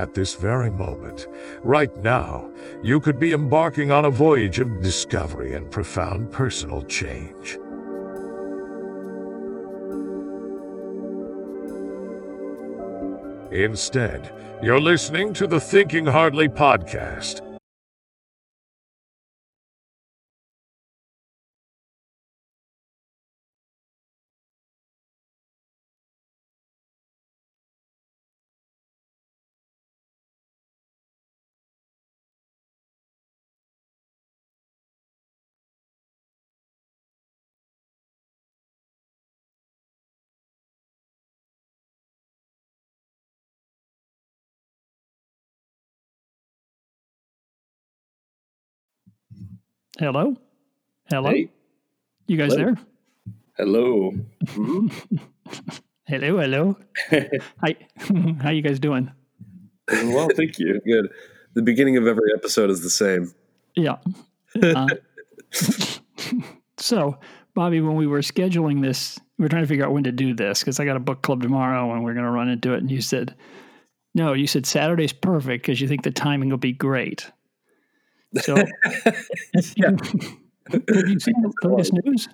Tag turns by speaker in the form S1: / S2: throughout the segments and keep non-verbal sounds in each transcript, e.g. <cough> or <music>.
S1: At this very moment, right now, you could be embarking on a voyage of discovery and profound personal change. Instead, you're listening to the Thinking Hardly podcast.
S2: Hello? Hello?
S3: Hey.
S2: You guys
S3: Hello.
S2: there?
S3: Hello. Mhm. <laughs>
S2: Hello, hello. <laughs> Hi. <laughs> How you guys doing?
S3: well, thank you. Good. The beginning of every episode is the same.
S2: Yeah. Uh, so, Bobby, when we were scheduling this, we were trying to figure out when to do this because I got a book club tomorrow and we're going to run into it. And you said, no, you said Saturday's perfect because you think the timing will be great. So, <laughs>
S3: Yeah.
S2: have you seen the latest news?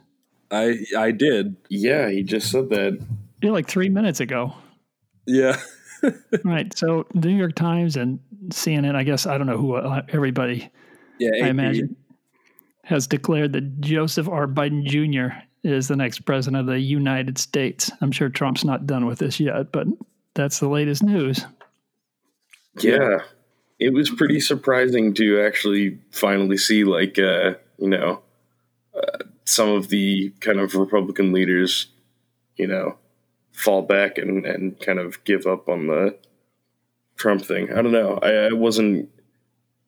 S3: I I did.
S4: Yeah, he just said that.
S2: Yeah, like three minutes ago.
S3: Yeah.
S2: Right. So, the New York Times and CNN, I guess, I don't know who, uh, everybody
S3: Yeah.
S2: I imagine, has declared that Joseph R. Biden Jr. is the next president of the United States. I'm sure Trump's not done with this yet, but that's the latest news.
S4: Yeah. It was pretty surprising to actually finally see, like, uh, you know, uh, some of the kind of Republican leaders, you know, fall back and, and kind of give up on the Trump thing. I don't know. I, I wasn't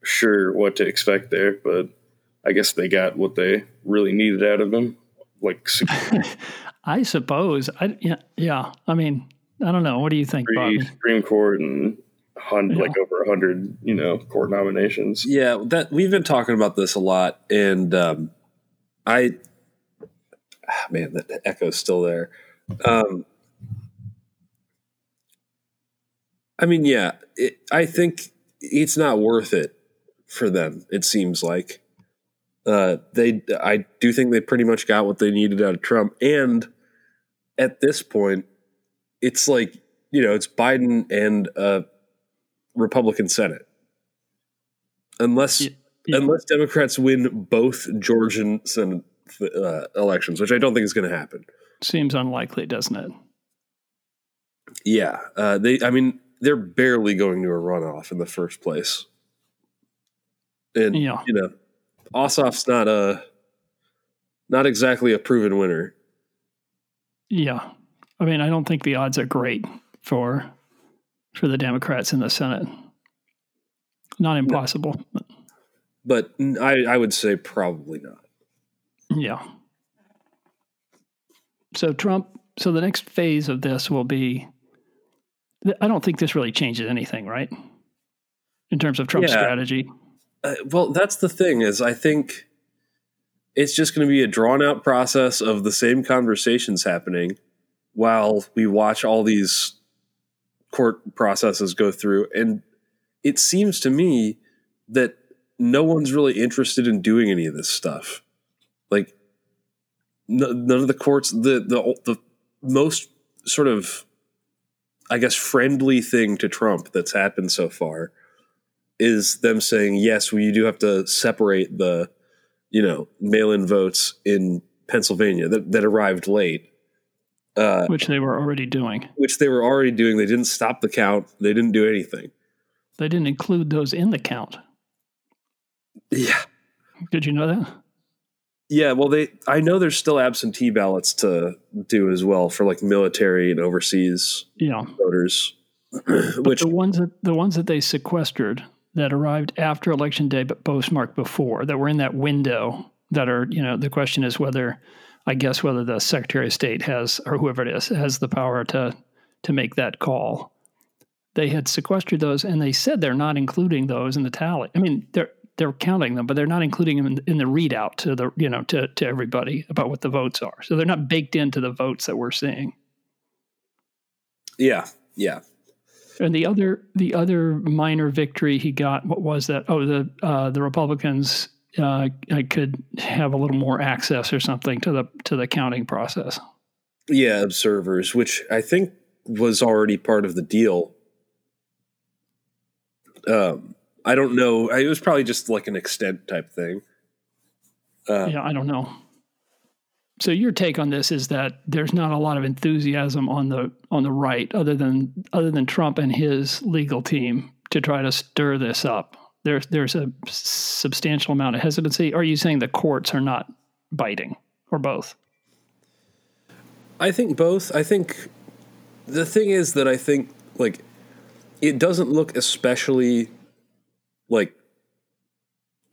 S4: sure what to expect there, but I guess they got what they really needed out of him. Like, <laughs>
S2: I suppose. I yeah, yeah. I mean, I don't know. What do you think, Bobby?
S4: Supreme Court and hun-
S2: Yeah.
S4: like over a hundred, you know, court nominations.
S3: Yeah. That we've been talking about this a lot, and um, I, ah, man, that echo's still there. Um, I mean, yeah, it, I think it's not worth it for them. It seems like uh, they. I do think they pretty much got what they needed out of Trump, and at this point, it's like you know, it's Biden and a Republican Senate, unless
S2: Yeah, yeah.
S3: unless Democrats win both Georgian Senate uh, elections, which I don't think is going to happen.
S2: Seems unlikely, doesn't it?
S3: Yeah, uh, they. I mean, they're barely going to a runoff in the first place, and
S2: Yeah.
S3: you know, Ossoff's not a not exactly a proven winner.
S2: Yeah. I mean, I don't think the odds are great for for the Democrats in the Senate. Not impossible. but
S3: But I, I would say probably not.
S2: Yeah. So Trump. So the next phase of this will be. I don't think this really changes anything, right? In terms of Trump's
S3: Yeah.
S2: strategy.
S3: Uh, well, that's the thing is I think it's just going to be a drawn out process of the same conversations happening while we watch all these court processes go through and it seems to me that no one's really interested in doing any of this stuff. Like no, none of the courts the the the most sort of I guess friendly thing to Trump that's happened so far is them saying yes, well, you do have to separate the you know mail-in votes in Pennsylvania that, that arrived late, uh,
S2: which they were already doing.
S3: which they were already doing. They didn't stop the count. They didn't do anything.
S2: They didn't include those in the count.
S3: Yeah,
S2: Did you know that?
S3: yeah. Well, they I know there's still absentee ballots to do as well for like military and overseas
S2: Yeah.
S3: voters,
S2: But <clears throat>
S3: which
S2: the ones that the ones that they sequestered that arrived after election day but postmarked before that were in that window that are you know the question is whether I guess whether the Secretary of State has or whoever it is has the power to to make that call. They had sequestered those and they said they're not including those in the tally. I mean they're they're counting them, but they're not including them in, in the readout to the you know to to everybody about what the votes are. So they're not baked into the votes that we're seeing.
S3: Yeah, yeah.
S2: And the other the other minor victory he got, what was that? Oh, the uh, the Republicans uh, I could have a little more access or something to the to the counting process.
S3: Yeah, observers, which I think was already part of the deal. Um, I don't know. It was probably just like an extent type thing.
S2: Uh, yeah, I don't know. So your take on this is that there's not a lot of enthusiasm on the on the right, other than other than Trump and his legal team, to try to stir this up. There's there's a substantial amount of hesitancy. Are you saying the courts are not biting, or both?
S3: I think both. I think the thing is that I think like it doesn't look especially like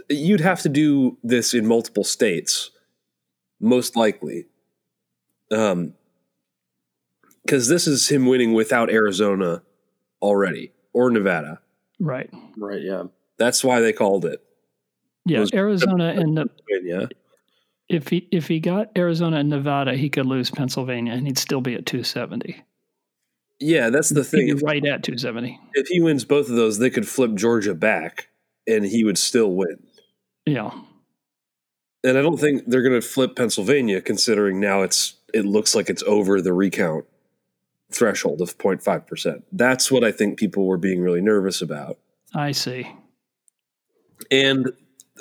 S3: you'd have to do this in multiple states most likely um because this is him winning without arizona already or nevada
S2: right
S4: right yeah
S3: that's why they called it.
S2: Yeah it arizona and the, if he if he got arizona and nevada he could lose pennsylvania and he'd still be at 270
S3: yeah that's the thing.
S2: if, right at 270
S3: if he wins both of those they could flip georgia back and he would still win.
S2: Yeah.
S3: And I don't think they're going to flip Pennsylvania, considering now it's it looks like it's over the recount threshold of 0.5 percent. That's what I think people were being really nervous about.
S2: I see.
S3: And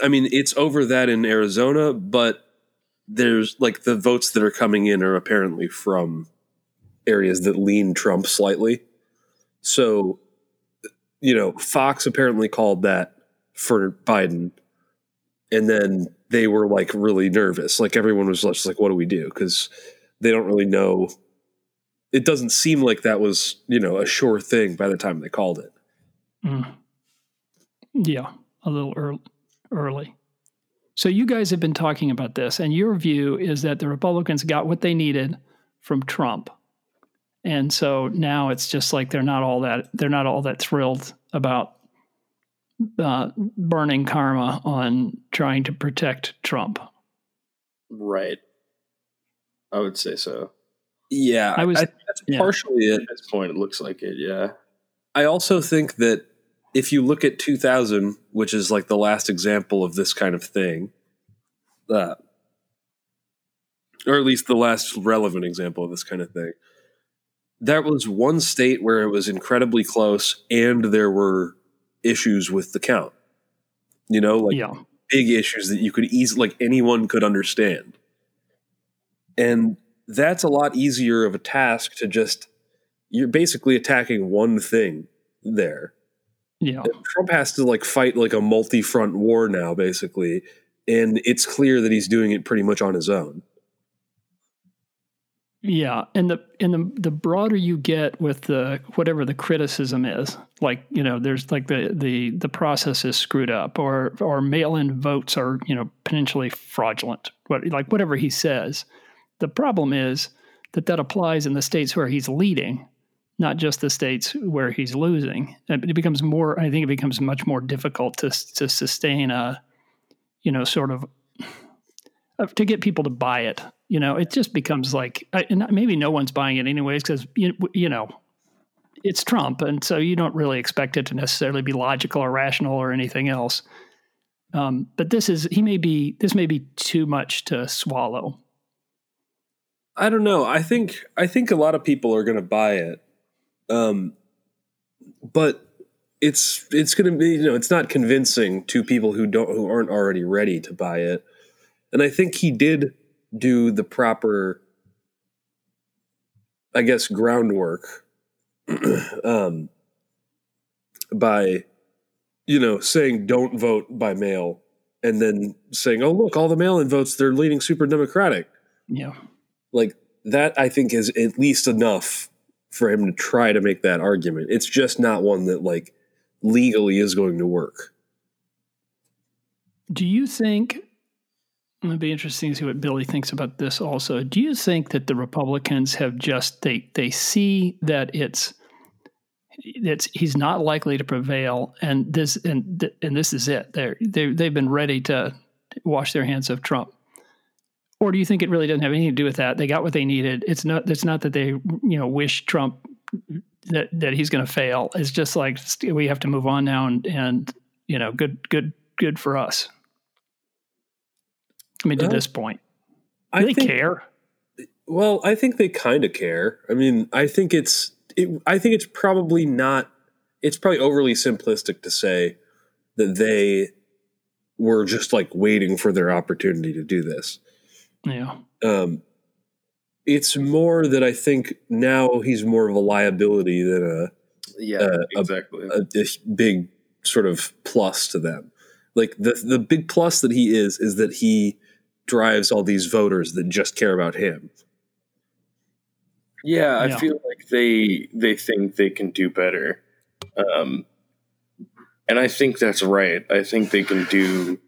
S3: I mean, it's over that in Arizona, but there's like the votes that are coming in are apparently from areas that lean Trump slightly. So, you know, Fox apparently called that for Biden. And then they were like really nervous. Like everyone was just like, what do we do? Because they don't really know. It doesn't seem like that was, you know, a sure thing by the time they called it.
S2: Mm. Yeah, a little early, early. So you guys have been talking about this, and your view is that the Republicans got what they needed from Trump. And so now it's just like they're not all that they're not all that thrilled about uh, burning karma on trying to protect Trump.
S4: Right. I would say so.
S3: Yeah, I was. I, that's yeah. partially.
S4: At this point, it looks like it. Yeah.
S3: I also think that if you look at 2000, which is like the last example of this kind of thing, uh, or at least the last relevant example of this kind of thing, that was one state where it was incredibly close and there were issues with the count. You know, like yeah. big issues that you could easily, like anyone could understand. And that's a lot easier of a task to just, you're basically attacking one thing there.
S2: Yeah.
S3: Uh, Trump has to like fight like a multi front war now, basically. And it's clear that he's doing it pretty much on his own.
S2: Yeah, and the and the the broader you get with the whatever the criticism is, like you know, there's like the the the process is screwed up, or or mail-in votes are you know potentially fraudulent, what like whatever he says. The problem is that that applies in the states where he's leading, not just the states where he's losing. It becomes more. I think it becomes much more difficult to to sustain a, you know, sort of to get people to buy it you know, it just becomes like, and maybe no one's buying it anyways because you you know, it's Trump, and so you don't really expect it to necessarily be logical or rational or anything else. Um, but this is he may be this may be too much to swallow.
S3: I don't know. I think I think a lot of people are going to buy it, um, but it's it's going to be you know it's not convincing to people who don't who aren't already ready to buy it. And I think he did do the proper, I guess, groundwork <clears throat> um, by, you know, saying don't vote by mail and then saying, oh, look, all the mail in votes, they're leaning super democratic.
S2: Yeah.
S3: Like that, I think, is at least enough for him to try to make that argument. It's just not one that, like, legally is going to work.
S2: Do you think It'd be interesting to see what Billy thinks about this also. Do you think that the Republicans have just they they see that it's it's he's not likely to prevail and this and and this is it. They're they they've been ready to wash their hands of Trump. Or do you think it really doesn't have anything to do with that? They got what they needed. It's not it's not that they you know wish Trump that that he's going to fail. It's just like we have to move on now, and and you know, good good good for us. I mean, to this point, do
S3: I
S2: they
S3: think,
S2: care?
S3: Well, I think they kind of care. I mean, I think it's it, I think it's probably not. It's probably overly simplistic to say that they were just like waiting for their opportunity to do this.
S2: Yeah,
S3: Um, it's more that I think now he's more of a liability than a
S4: Yeah,
S3: a-
S4: exactly.
S3: a, a big sort of plus to them. Like the the big plus that he is is that he drives all these voters that just care about him.
S4: Yeah, I
S2: Yeah.
S4: feel like they they think they can do better, um, and I think that's right. I think they can do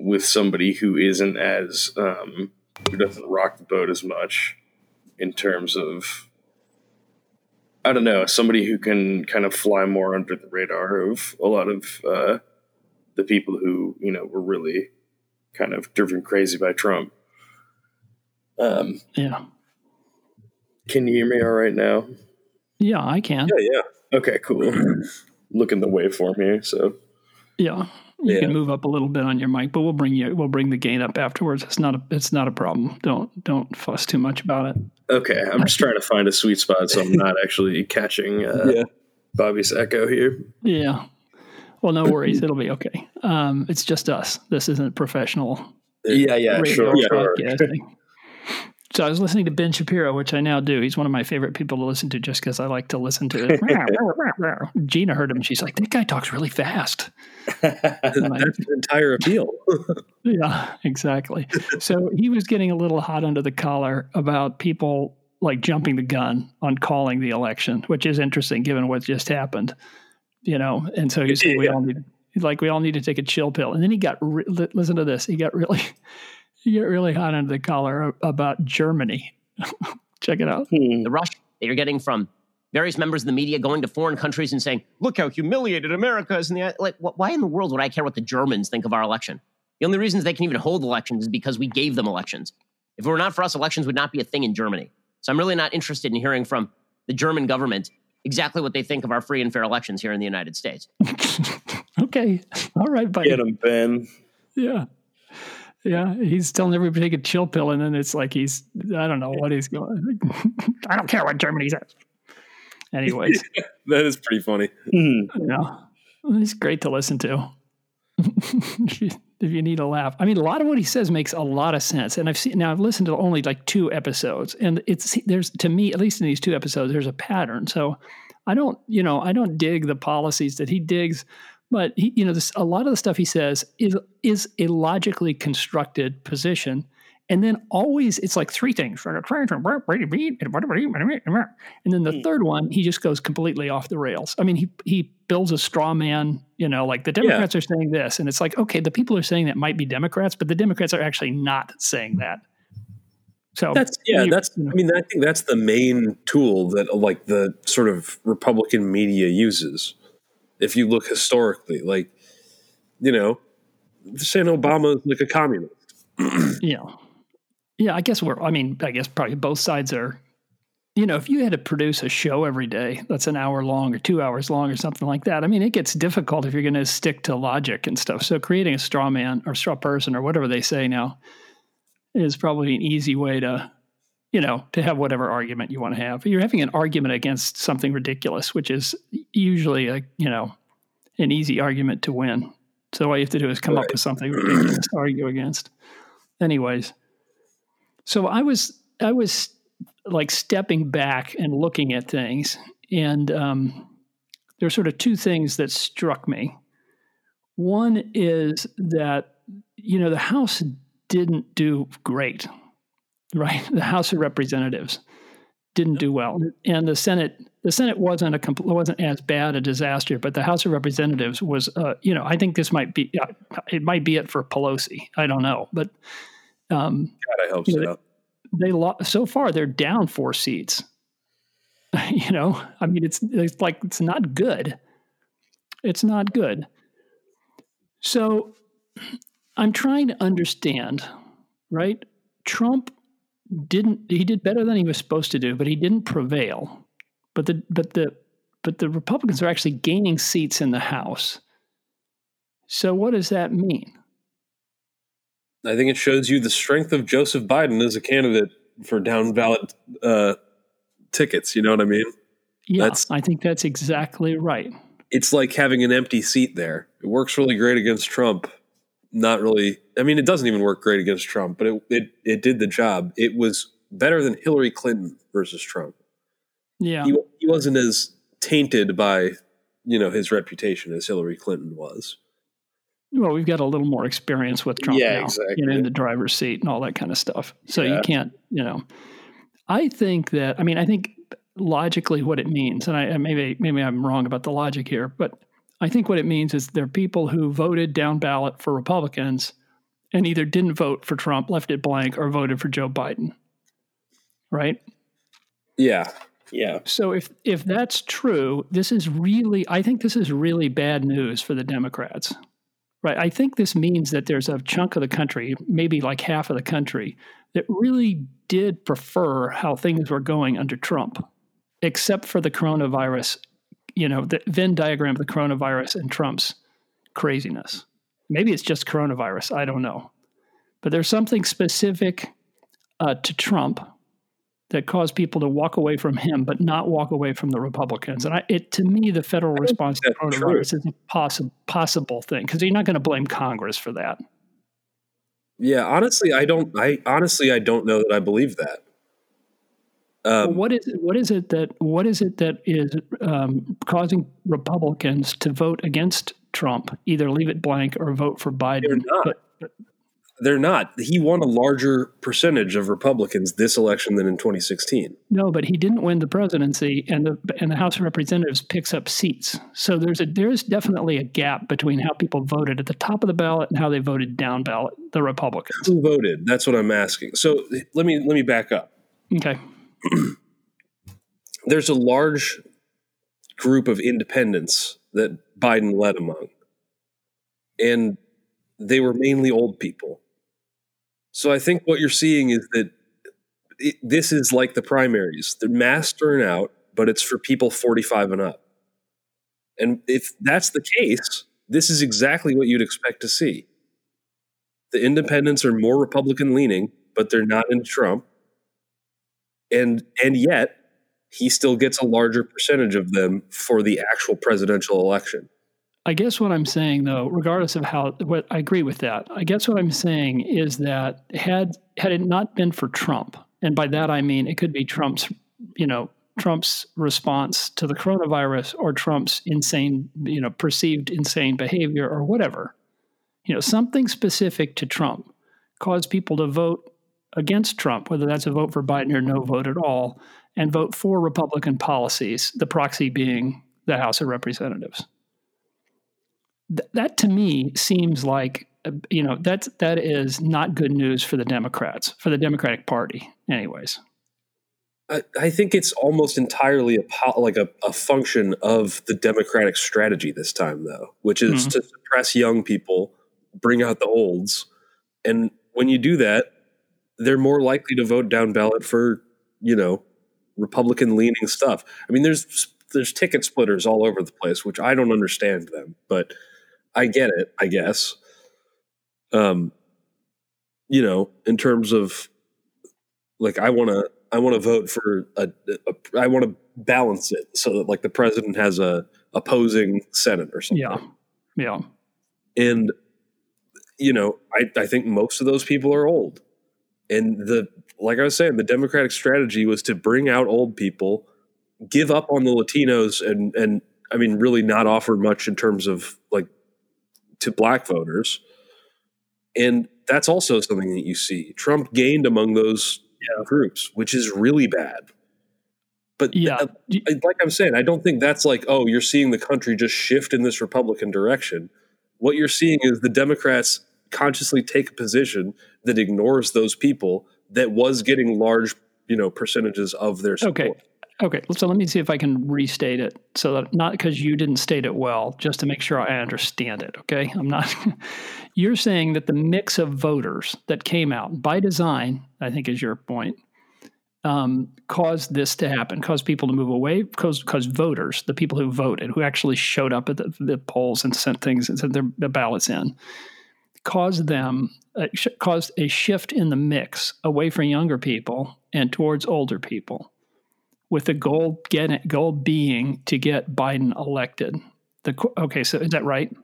S4: with somebody who isn't as um, who doesn't rock the boat as much in terms of I don't know somebody who can kind of fly more under the radar of a lot of uh, the people who you know were really kind of driven crazy by Trump. Um,
S2: yeah,
S4: can you hear me all right now?
S2: yeah. I can.
S3: Yeah, yeah.
S4: Okay, cool. Looking the waveform here, so
S2: Yeah, you
S3: Yeah.
S2: can move up a little bit on your mic, but we'll bring you. We'll bring the gain up afterwards. It's not a. It's not a problem. Don't don't fuss too much about it.
S4: okay. I'm just trying to find a sweet spot, so I'm not actually catching uh, <laughs>
S3: Yeah.
S4: Bobby's echo here.
S2: Yeah. Well, no worries. It'll be okay. Um, it's just us. This isn't professional
S4: Yeah, yeah, sure, sure.
S2: So I was listening to Ben Shapiro, which I now do. He's one of my favorite people to listen to just because I like to listen to. <laughs> Gina heard him she's like, that guy talks really fast. <laughs>
S3: That's his entire appeal. <laughs>
S2: Yeah, exactly. so he was getting a little hot under the collar about people like jumping the gun on calling the election, which is interesting given what just happened. You know, and so he said we all need like we all need to take a chill pill. And then he got re- listen to this. He got really he get really hot under the collar about Germany. <laughs> Check it out.
S4: Hmm.
S5: the rush that you're getting from various members of the media going to foreign countries and saying, "Look how humiliated America is." In the like, wh- why in the world would I care what the Germans think of our election? The only reasons they can even hold elections is because we gave them elections. If it were not for us, elections would not be a thing in Germany. So I'm really not interested in hearing from the German government exactly what they think of our free and fair elections here in the United States. <laughs>
S2: okay. All right, buddy.
S4: Get him, Ben.
S2: Yeah. Yeah, he's telling everybody to take a chill pill, and then it's like he's, I don't know what he's going. <laughs> I don't care what Germany says. Anyways, <laughs>
S3: that is pretty funny.
S4: Hmm.
S2: you he's great to listen to. <laughs> if you need a laugh, I mean, a lot of what he says makes a lot of sense. And I've seen now, I've listened to only like two episodes, and it's there's to me, at least in these two episodes, there's a pattern. So I don't, you know, I don't dig the policies that he digs, but he, you know, this, a lot of the stuff he says is is a logically constructed position. And then always it's like three things. And then the hmm. third one, he just goes completely off the rails. I mean, he he builds a straw man, you know, like the Democrats are saying this. And it's like, okay, the people are saying that might be Democrats, but the Democrats are actually not saying that. So
S3: That's yeah.
S2: you-
S3: That's
S2: you know,
S3: I mean I think that's the main tool that like the sort of Republican media uses. If you look historically, like you know, saying Obama is like a communist. <clears throat>
S2: Yeah. Yeah, I guess we're, I mean, I guess probably both sides are, you know, if you had to produce a show every day that's an hour long or two hours long or something like that, I mean, it gets difficult if you're going to stick to logic and stuff. So creating a straw man or straw person or whatever they say now is probably an easy way to, you know, to have whatever argument you want to have. You're having an argument against something ridiculous, which is usually a, you know, an easy argument to win. So all you have to do is come up with something ridiculous to argue against. Anyways, so I was I was like stepping back and looking at things, and um, there's sort of two things that struck me. One is that you know the House didn't do great, right? The House of Representatives didn't do well, and the Senate the Senate wasn't a compl- wasn't as bad a disaster, but the House of Representatives was, uh, you know, I think this might be uh, it might be it for Pelosi. I don't know, but um,
S3: God, I hope so.
S2: know, they lost so far they're down four seats. <laughs> You know i mean it's it's like it's not good. It's not good. So i'm trying to understand right? Trump didn't he did better than he was supposed to do but he didn't prevail but the but the but the Republicans are actually gaining seats in the House. So what does that mean?
S3: I think it shows you the strength of Joseph Biden as a candidate for down ballot uh, tickets. You know what I mean?
S2: Yeah, that's, I think that's exactly right.
S3: It's like having an empty seat there. It works really great against Trump. Not really. I mean, it doesn't even work great against Trump, but it it, it did the job. It was better than Hillary Clinton versus Trump.
S2: Yeah,
S3: he, he wasn't as tainted by you know his reputation as Hillary Clinton was.
S2: Well, we've got a little more experience with Trump
S3: yeah,
S2: now,
S3: exactly.
S2: you know, in the driver's seat and all that kind of stuff. So
S3: Yeah.
S2: you can't, you know. I think that I mean I think logically what it means, and I maybe maybe I'm wrong about the logic here, but I think what it means is there are people who voted down ballot for Republicans and either didn't vote for Trump, left it blank, or voted for Joe Biden. Right?
S3: Yeah, yeah.
S2: So if if that's true, this is really I think this is really bad news for the Democrats. Right? I think this means that there's a chunk of the country, maybe like half of the country, that really did prefer how things were going under Trump, except for the coronavirus, you know, the Venn diagram of the coronavirus and Trump's craziness. Maybe it's just coronavirus, I don't know. But there's something specific uh, to Trump that caused people to walk away from him, but not walk away from the Republicans. And I, it to me, the federal response to coronavirus is a possible possible thing because you're not going to blame Congress for that.
S3: Yeah, honestly, I don't. I honestly, I don't know that I believe that.
S2: Well,
S3: Um,
S2: what is it, what is it that what is it that is um, causing Republicans to vote against Trump, either leave it blank or vote for Biden?
S3: They're not.
S2: But- but-
S3: they're not. He won a larger percentage of Republicans this election than in 2016.
S2: no, but he didn't win the presidency, and the and the House of Representatives picks up seats. So there's a there's definitely a gap between how people voted at the top of the ballot and how they voted down ballot, the Republicans.
S3: Who voted? That's what I'm asking. So let me let me back up.
S2: Okay. <clears throat>
S3: There's a large group of independents that Biden led among, and they were mainly old people. So I think what you're seeing is that it, this is like the primaries. The mass turnout, but it's for people 45 and up. And if that's the case, this is exactly what you'd expect to see. The independents are more Republican leaning, but they're not in Trump. And and yet he still gets a larger percentage of them for the actual presidential election.
S2: I guess what I'm saying, though, regardless of how, what I agree with that. I guess what I'm saying is that had had it not been for Trump, and by that I mean it could be Trump's, you know, Trump's response to the coronavirus or Trump's insane, you know, perceived insane behavior or whatever, you know, something specific to Trump caused people to vote against Trump, whether that's a vote for Biden or no vote at all, and vote for Republican policies. The proxy being the House of Representatives th- that to me seems like uh, you know that's that is not good news for the Democrats for the Democratic Party anyways
S3: I, I think it's almost entirely a po- like a, a function of the Democratic strategy this time, though, which is
S2: Mhm.
S3: to suppress young people, bring out the olds, and when you do that, they're more likely to vote down ballot for you know Republican leaning stuff. I mean, there's there's ticket splitters all over the place, which I don't understand them, but I get it, I guess. Um, you know, in terms of like, I want to, I want to vote for a, a I want to balance it so that like the president has a opposing senate or something.
S2: yeah yeah
S3: And you know, I, I think most of those people are old. And the like I was saying, the Democratic strategy was to bring out old people, give up on the Latinos and and I mean really not offer much in terms of like to black voters. And that's also something that you see. Trump gained among those groups, which is really bad. But
S2: yeah
S3: uh, like I'm saying, I don't think that's like, oh, you're seeing the country just shift in this Republican direction. What you're seeing is the Democrats consciously take a position that ignores those people that was getting large, you know, percentages of their support.
S2: okay. Okay. So let me see if I can restate it so that not because you didn't state it well just to make sure I understand it okay? I'm not <laughs> you're saying that the mix of voters that came out by design I think is your point um, caused this to happen, caused people to move away, caused, caused voters, the people who voted, who actually showed up at the, the polls and sent things and sent their, their ballots in, caused them, uh, sh- caused a shift in the mix away from younger people and towards older people, with the goal getting goal being to get Biden elected. The okay, so is that right?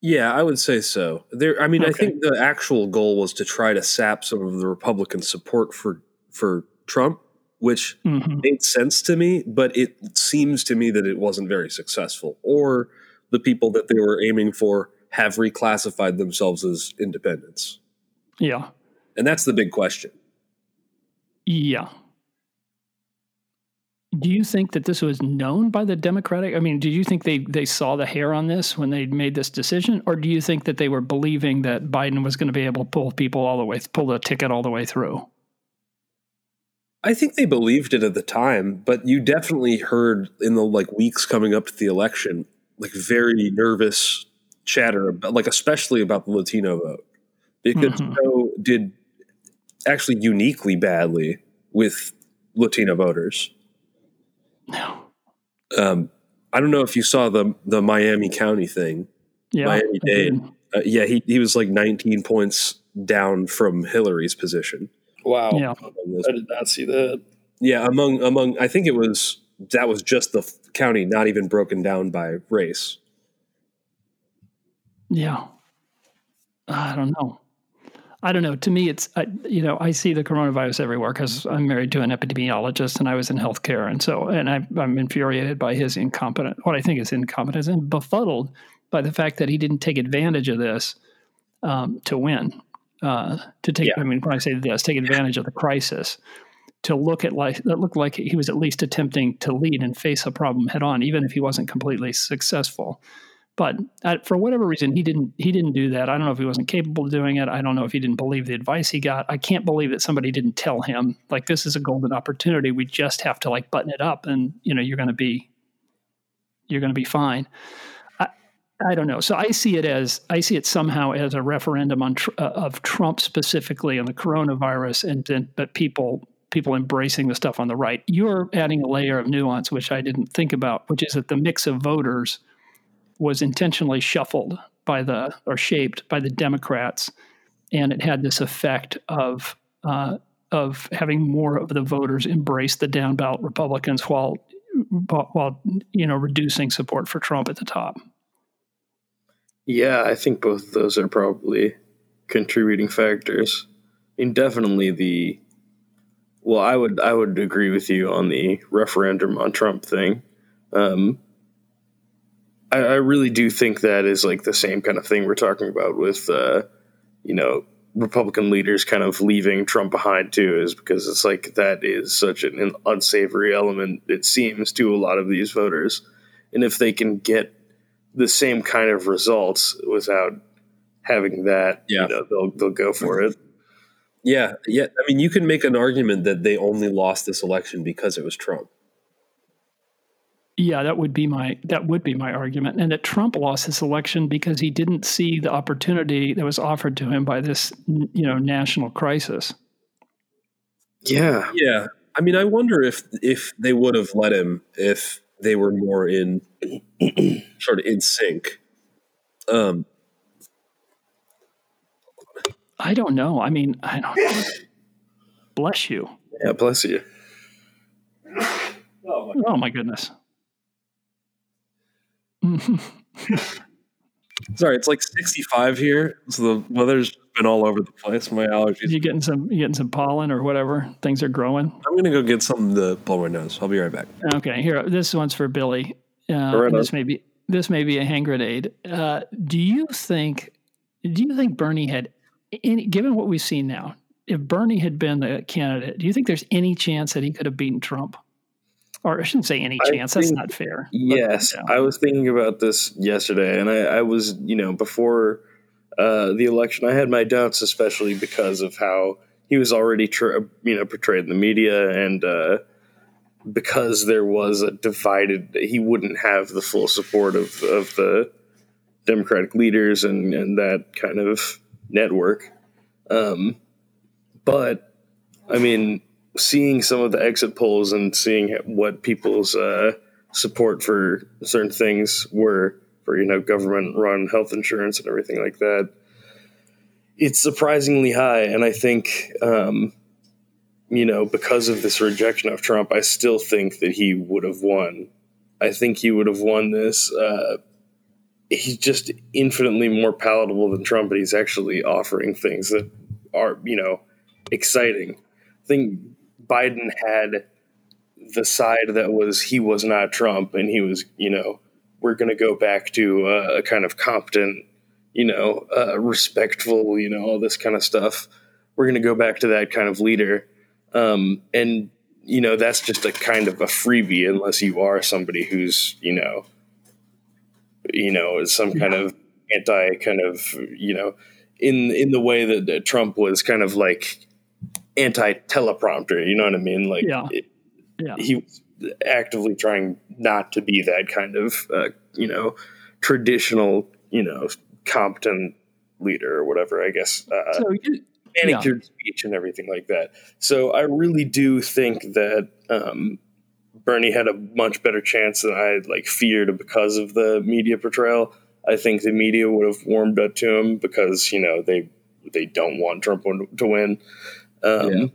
S3: Yeah, I would say so. There, I mean, okay. I think the actual goal was to try to sap some of the Republican support for for Trump, which mm-hmm. made sense to me, but it seems to me that it wasn't very successful. Or the people that they were aiming for have reclassified themselves as independents.
S2: Yeah,
S3: and that's the big question.
S2: Yeah, do you think that this was known by the Democratic? I mean, did you think they, they saw the hair on this when they made this decision, or do you think that they were believing that Biden was going to be able to pull people all the way, pull the ticket all the way through?
S3: I think they believed it at the time, but you definitely heard in the like weeks coming up to the election, like very nervous chatter, about, like especially about the Latino vote, because mm-hmm. Joe did actually uniquely badly with Latino voters.
S2: No.
S3: Um, I don't know if you saw the the Miami County thing.
S2: Yeah,
S3: Miami Dade. Uh, yeah, he he was like 19 points down from Hillary's position.
S4: Wow.
S2: Yeah.
S4: I did not see that.
S3: Yeah, among among I think it was that was just the county, not even broken down by race.
S2: Yeah. I don't know. I don't know. To me, it's I, you know I see the coronavirus everywhere because I'm married to an epidemiologist and I was in healthcare, and so and I, am infuriated by his incompetent, what I think is incompetence, and befuddled by the fact that he didn't take advantage of this um, to win, uh, to take. Yeah. I mean, when I say this, take advantage of the crisis to look at like that looked like he was at least attempting to lead and face a problem head on, even if he wasn't completely successful. But uh, for whatever reason, he didn't. He didn't do that. I don't know if he wasn't capable of doing it. I don't know if he didn't believe the advice he got. I can't believe that somebody didn't tell him like this is a golden opportunity. We just have to like button it up, and you know you're going to be you're going to be fine. I, I don't know. So I see it as I see it somehow as a referendum on uh, of Trump specifically on the coronavirus, and then but people people embracing the stuff on the right. You're adding a layer of nuance which I didn't think about, which is that the mix of voters was intentionally shuffled by the or shaped by the Democrats, and it had this effect of uh, of having more of the voters embrace the down ballot Republicans while while you know reducing support for Trump at the top.
S4: Yeah, I think both those are probably contributing factors. I mean, definitely the well, I would I would agree with you on the referendum on Trump thing. Um, I, I, really do think that is like the same kind of thing we're talking about with, uh, you know, Republican leaders kind of leaving Trump behind too, is because it's like that is such an unsavory element, it seems, to a lot of these voters. And if they can get the same kind of results without having that, yeah. you know, they'll they'll go for it.
S3: Yeah, yeah. I mean, you can make an argument that they only lost this election because it was Trump.
S2: Yeah, that would be my that would be my argument, and that Trump lost his election because he didn't see the opportunity that was offered to him by this, you know, national crisis.
S4: Yeah,
S3: yeah. I mean, I wonder if if they would have let him if they were more in sort of in sync. Um,
S2: I don't know. I mean, I don't. bless you.
S4: Yeah, bless you.
S2: Oh my goodness. <laughs>
S3: Sorry, it's like 65 here, so the weather's been all over the place. My allergies.
S2: You getting some? You getting some pollen or whatever? Things are growing.
S3: I'm gonna go get something to blow my nose. I'll be right back.
S2: Okay, here. This one's for Billy. Uh, this may be this may be a hand grenade. Uh, do you think? Do you think Bernie had any? Given what we've seen now, if Bernie had been the candidate, do you think there's any chance that he could have beaten Trump? Or I shouldn't say any chance. Think, That's not fair.
S4: Yes, but. I was thinking about this yesterday, and I, I was, you know, before uh, the election, I had my doubts, especially because of how he was already, tra- you know, portrayed in the media, and uh, because there was a divided, he wouldn't have the full support of of the Democratic leaders and and that kind of network. Um, but I mean, seeing some of the exit polls and seeing what people's uh, support for certain things were for you know government run health insurance and everything like that it's surprisingly high. And i think um, you know because of this rejection of trump i still think that he would have won. I think he would have won this uh, he's just infinitely more palatable than trump but he's actually offering things that are you know exciting. I think biden had the side that was he was not Trump and he was, you know, we're going to go back to uh, a kind of competent, you know, uh, respectful, you know, all this kind of stuff. We're going to go back to that kind of leader. Um, and, you know, that's just a kind of a freebie unless you are somebody who's, you know, you know, some kind of anti kind of, you know, in in the way that, that Trump was kind of like anti teleprompter, you know what I mean? Like,
S2: yeah.
S4: it,
S2: yeah.
S4: he was actively trying not to be that kind of uh, you know traditional you know competent leader or whatever i guess uh,
S2: so you,
S4: manicured yeah. speech and everything like that so i really do think that um, bernie had a much better chance than i like feared because of the media portrayal i think the media would have warmed up to him because you know they they don't want trump to win um, yeah.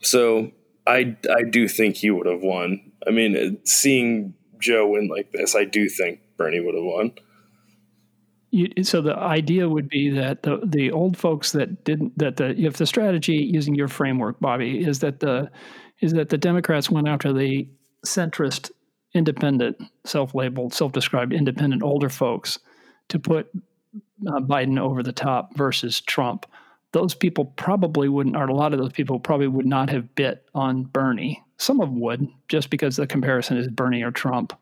S4: so I I do think he would have won. I mean, seeing Joe win like this, I do think Bernie would have won.
S2: You, so the idea would be that the the old folks that didn't that the if the strategy using your framework, Bobby, is that the is that the Democrats went after the centrist, independent, self-labeled, self-described independent older folks to put uh, Biden over the top versus Trump those people probably wouldn't, or a lot of those people probably would not have bit on Bernie. Some of them would, just because the comparison is Bernie or Trump.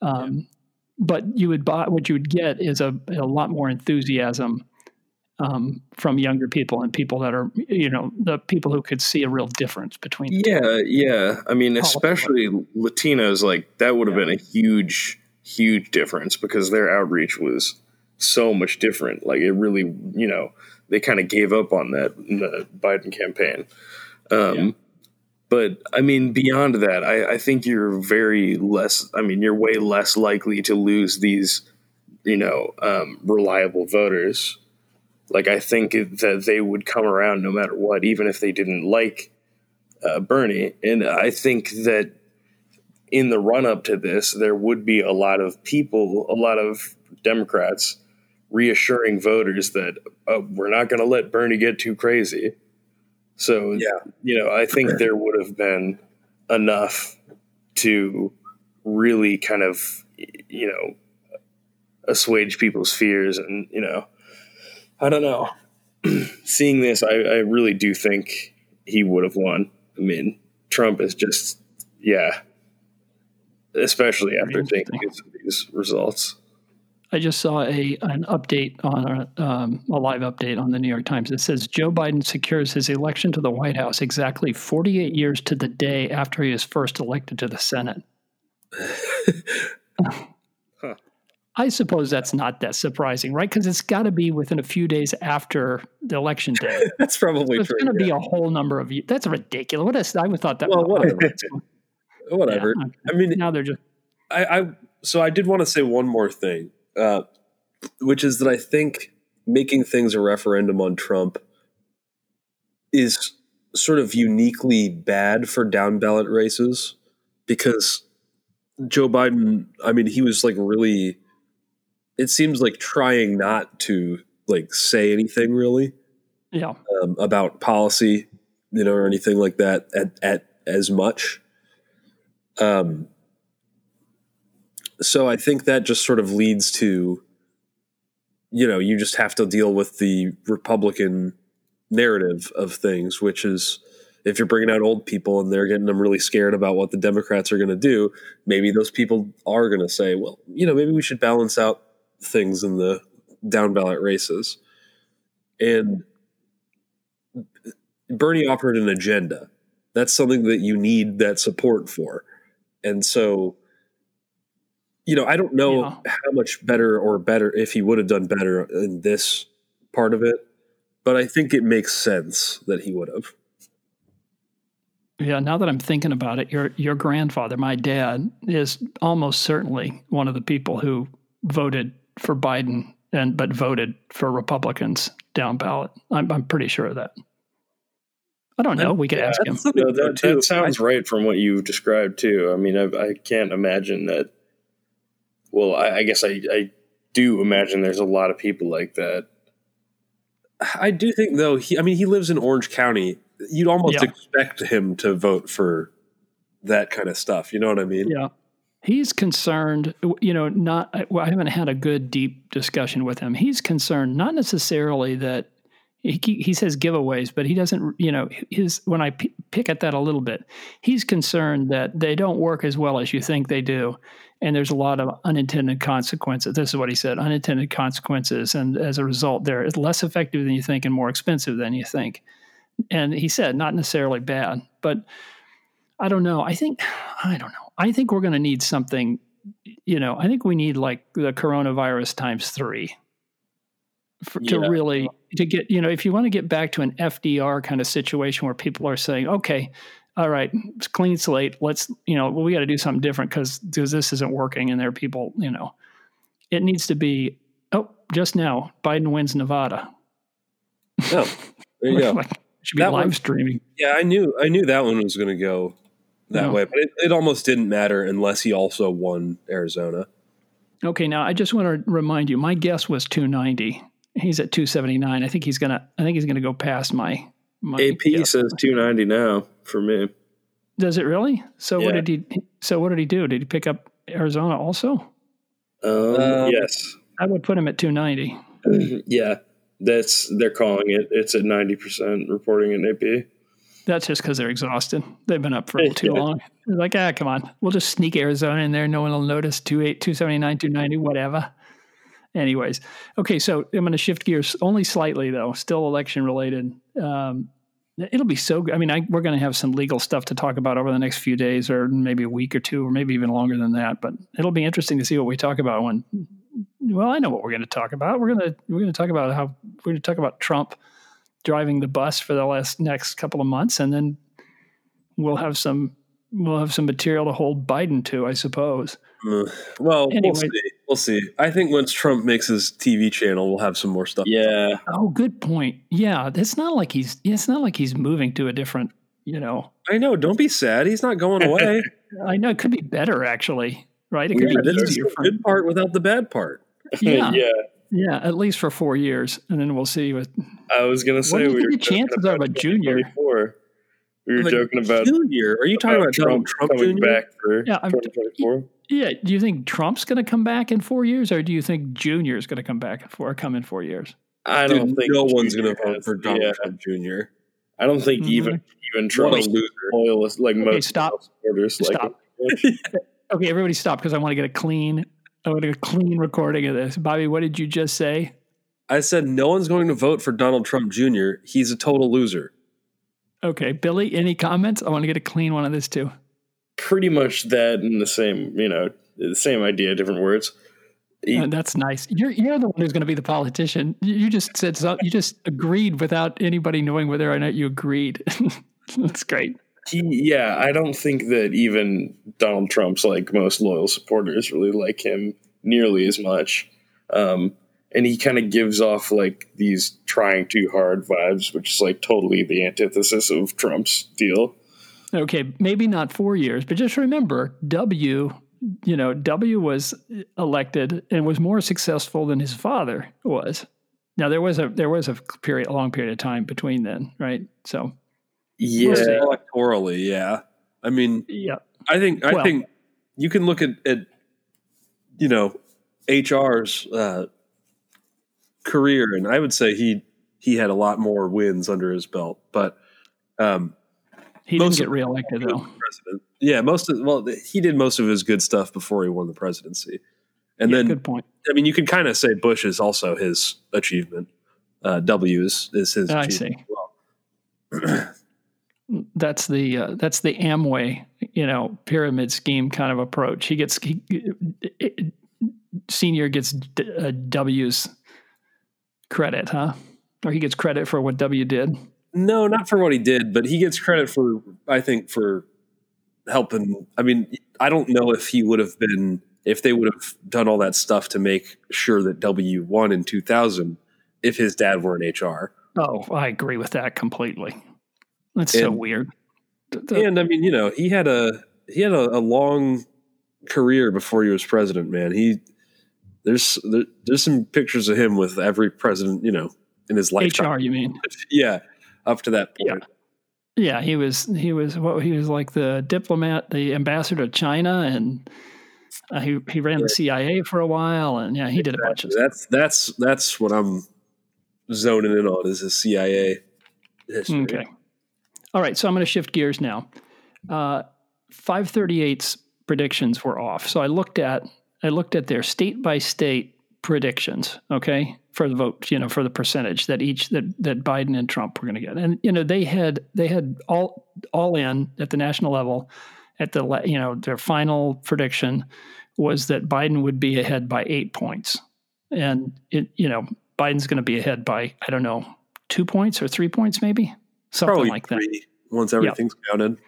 S2: Um, yeah. But you would buy what you would get is a, a lot more enthusiasm um, from younger people and people that are, you know, the people who could see a real difference between.
S4: Yeah, yeah. I mean, especially Latinos, like that would have yeah. been a huge, huge difference because their outreach was so much different. Like it really, you know, they kind of gave up on that in the Biden campaign. Um, yeah. But I mean, beyond that, I, I, think you're very less. I mean, you're way less likely to lose these, you know, um, reliable voters. Like I think that they would come around no matter what, even if they didn't like uh, Bernie. And I think that in the run up to this, there would be a lot of people, a lot of Democrats reassuring voters that uh, we're not going to let Bernie get too crazy. So, yeah. you know, I think there would have been enough to really kind of, you know, assuage people's fears. And, you know, I don't know. <clears throat> Seeing this, I, I really do think he would have won. I mean, Trump is just, yeah, especially after taking these results.
S2: I just saw a an update on a, um, a live update on the New York Times. It says Joe Biden secures his election to the White House exactly 48 years to the day after he was first elected to the Senate. <laughs> huh. I suppose that's not that surprising, right? Because it's got to be within a few days after the election day. <laughs>
S3: that's probably
S2: so
S3: it's
S2: going to yeah. be a whole number of years. That's ridiculous. What is, I would thought that.
S3: Well, whatever. whatever. Yeah. I mean,
S2: now they're just.
S3: I, I so I did want to say one more thing uh, which is that I think making things a referendum on Trump is sort of uniquely bad for down ballot races because Joe Biden, I mean, he was like really, it seems like trying not to like say anything really,
S2: yeah,
S3: um, about policy, you know, or anything like that at, at as much. Um, so I think that just sort of leads to, you know, you just have to deal with the Republican narrative of things, which is if you're bringing out old people and they're getting them really scared about what the Democrats are going to do, maybe those people are going to say, well, you know, maybe we should balance out things in the down ballot races. And Bernie offered an agenda. That's something that you need that support for. And so you know, I don't know yeah. how much better or better if he would have done better in this part of it, but I think it makes sense that he would have.
S2: Yeah, now that I'm thinking about it, your your grandfather, my dad, is almost certainly one of the people who voted for Biden and but voted for Republicans down ballot. I'm I'm pretty sure of that. I don't know. We could
S3: Yeah,
S2: ask him.
S4: No, that, that sounds right from what you described too. I mean, I, I can't imagine that. Well, I, I guess I, I do imagine there's a lot of people like that.
S3: I do think though he I mean he lives in Orange County. You'd almost
S2: Yeah.
S3: expect him to vote for that kind of stuff. You know what I mean?
S2: Yeah. He's concerned, you know, not, well, I haven't had a good deep discussion with him. He's concerned not necessarily that he, he says giveaways, but he doesn't, you know, his, when I p- pick at that a little bit, he's concerned that they don't work as well as you think they do. And there's a lot of unintended consequences. This is what he said unintended consequences. And as a result, they're less effective than you think and more expensive than you think. And he said, not necessarily bad, but I don't know. I think I don't know. I think we're going to need something. You know, I think we need like the coronavirus times three for, to really to get. You know, if you want to get back to an FDR kind of situation where people are saying, "Okay, all right, it's clean slate. Let's you know, well, we got to do something different because because this isn't working." And there are people, you know, it needs to be. Oh, just now, Biden wins Nevada.
S3: No. There you <laughs> go.
S2: like, should be
S3: That
S2: live
S3: one-
S2: streaming.
S3: Yeah, I knew I knew that one was going to go that
S2: No.
S3: way, but it, it almost didn't matter unless he also won Arizona.
S2: Okay, now I just want to remind you, my guess was 290. He's at 279. I think he's gonna. I think he's gonna go past my. My
S4: AP
S2: guess.
S4: says 290 now for me.
S2: Does it really? So what did he? So what did he do? Did he pick up Arizona also?
S4: Um,
S3: Um,
S4: yes,
S2: I would put him at 290. <clears throat>
S4: yeah, that's they're calling it. It's at 90 percent reporting in AP.
S2: That's just because they're exhausted. They've been up for <laughs> too
S4: Yeah.
S2: long. They're like, ah, come on, we'll just sneak Arizona in there. No one will notice. 28, 279, 290, whatever. Anyways, okay, so I'm going to shift gears only slightly, though, still election related. Um, it'll be so good. I mean, I, we're going to have some legal stuff to talk about over the next few days, or maybe a week or two, or maybe even longer than that. But it'll be interesting to see what we talk about when. Well, I know what we're going to talk about. We're going to we're going to talk about how we're going to talk about Trump driving the bus for the last next couple of months, and then we'll have some we'll have some material to hold Biden to, I suppose.
S3: Uh, well,
S2: Anyway.
S3: we'll see. We'll see. I think once Trump makes his TV channel, we'll have some more stuff.
S4: Yeah,
S2: Oh, good point. Yeah, it's not like he's it's not like he's moving to a different. You know,
S3: I know. Don't be sad. He's not going <laughs> away.
S2: I know it could be better actually, right? It could
S4: are
S2: be
S3: this is
S2: easier
S3: the good part without the bad part. <laughs>
S2: yeah, <laughs>
S4: yeah.
S2: yeah, at least for four years, and then we'll see. What
S4: I was gonna say
S2: do you
S4: we
S2: think
S4: were
S2: the chances are of a junior?
S4: 2024. We were
S3: Like,
S4: joking about
S3: Junior, are you talking about Trump? Trump
S4: coming
S3: Jr.?
S4: back for
S2: Yeah, I'm-
S4: 2024.
S2: yeah, do you think Trump's going to come back in four years, or do you think Junior is going to come back for four, come in four years?
S4: I don't
S3: Dude,
S4: think
S3: no one's going to vote for Donald
S4: yeah,
S3: Trump Jr.
S4: I don't think
S2: Mhm.
S4: even even
S3: What
S4: Trump's
S3: a loser.
S4: loyalists like
S2: Okay,
S4: most
S2: stop.
S4: supporters
S2: Stop.
S4: him. <laughs>
S2: Okay, everybody stop because I want to get a clean, I want to get a clean recording of this. Bobby, what did you just say?
S3: I said no one's going to vote for Donald Trump Jr. He's a total loser.
S2: Okay, Billy, any comments? I want to get a clean one of this too.
S4: pretty much that in the same you know the same idea, different words.
S2: Uh, that's nice. You're you're the one who's going to be the politician. You, you just said so, you just agreed without anybody knowing whether or not you agreed. <laughs> that's great.
S4: he, yeah, I don't think that even Donald Trump's like most loyal supporters really like him nearly as much. Um, and he kind of gives off like these trying too hard vibes, which is like totally the antithesis of Trump's deal.
S2: Okay, maybe not four years, but just remember, W, you know, W was elected and was more successful than his father was. Now there was a there was a period, a long period of time between then, right? So
S4: Yeah,
S2: We'll.
S3: Electorally, yeah. I mean,
S2: yeah,
S3: I think I
S2: Well-
S3: think you can look at, at you know HR's uh, career, and I would say he he had a lot more wins under his belt, but um,
S2: he didn't get reelected though.
S3: yeah, most of well, he did most of his good stuff before he won the presidency, and
S2: Yeah,
S3: then
S2: good point.
S3: I mean, you can kind of say Bush is also his achievement. Uh, w is, is his.
S2: I
S3: achievement
S2: see.
S3: well. <clears throat>
S2: That's the uh, that's the Amway, you know, pyramid scheme kind of approach. He gets he, senior gets d- uh, W's credit, huh? Or he gets credit for what W did.
S3: No, not for what he did, but he gets credit for I think for helping. I mean, I don't know if he would have been if they would have done all that stuff to make sure that W won in 2000 if his dad were in HR.
S2: Oh, I agree with that completely. That's so weird.
S3: And I mean, you know, he had a he had a, a long career before he was president. Man, he there's there, there's some pictures of him with every president, you know, in his lifetime.
S2: HR, you mean? <laughs>
S3: Yeah, up to that point.
S2: Yeah, he was. He was. What he was like the diplomat, the ambassador to China, and uh, he he ran the CIA for a while, and yeah, he did a bunch of stuff.
S3: That's that's that's what I'm zoning in on is the CIA history.
S2: Okay. All right. So I'm going to shift gears now. Uh, 538's predictions were off. So I looked at I looked at their state by state predictions. Okay, for the vote, you know, for the percentage that each that that Biden and Trump were going to get, and you know they had they had all all in at the national level. At the you know their final prediction was that Biden would be ahead by eight points, and it you know Biden's going to be ahead by I don't know two points or three points maybe something
S3: Probably
S2: like that.
S3: three once everything's counted.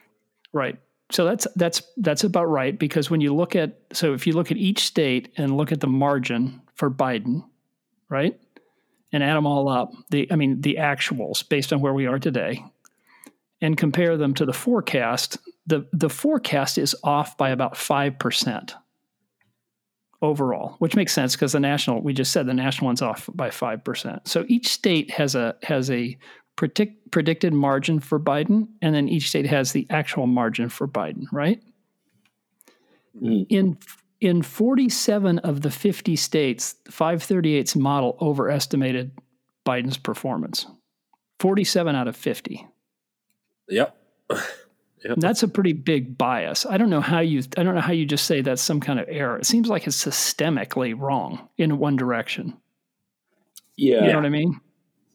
S2: Right. So that's that's that's about right because when you look at so if you look at each state and look at the margin for Biden, right? And add them all up, the I mean the actuals based on where we are today and compare them to the forecast, the the forecast is off by about 5% overall, which makes sense because the national we just said the national one's off by 5%. So each state has a has a predict, predicted margin for Biden, and then each state has the actual margin for Biden, right?
S4: Mm.
S2: In in 47 of the 50 states, 538's model overestimated Biden's performance. 47 out of 50. <laughs>
S3: Yep.
S2: And that's a pretty big bias. I don't know how you I don't know how you just say that's some kind of error. It seems like it's systemically wrong in one direction.
S4: Yeah.
S2: You know what I mean?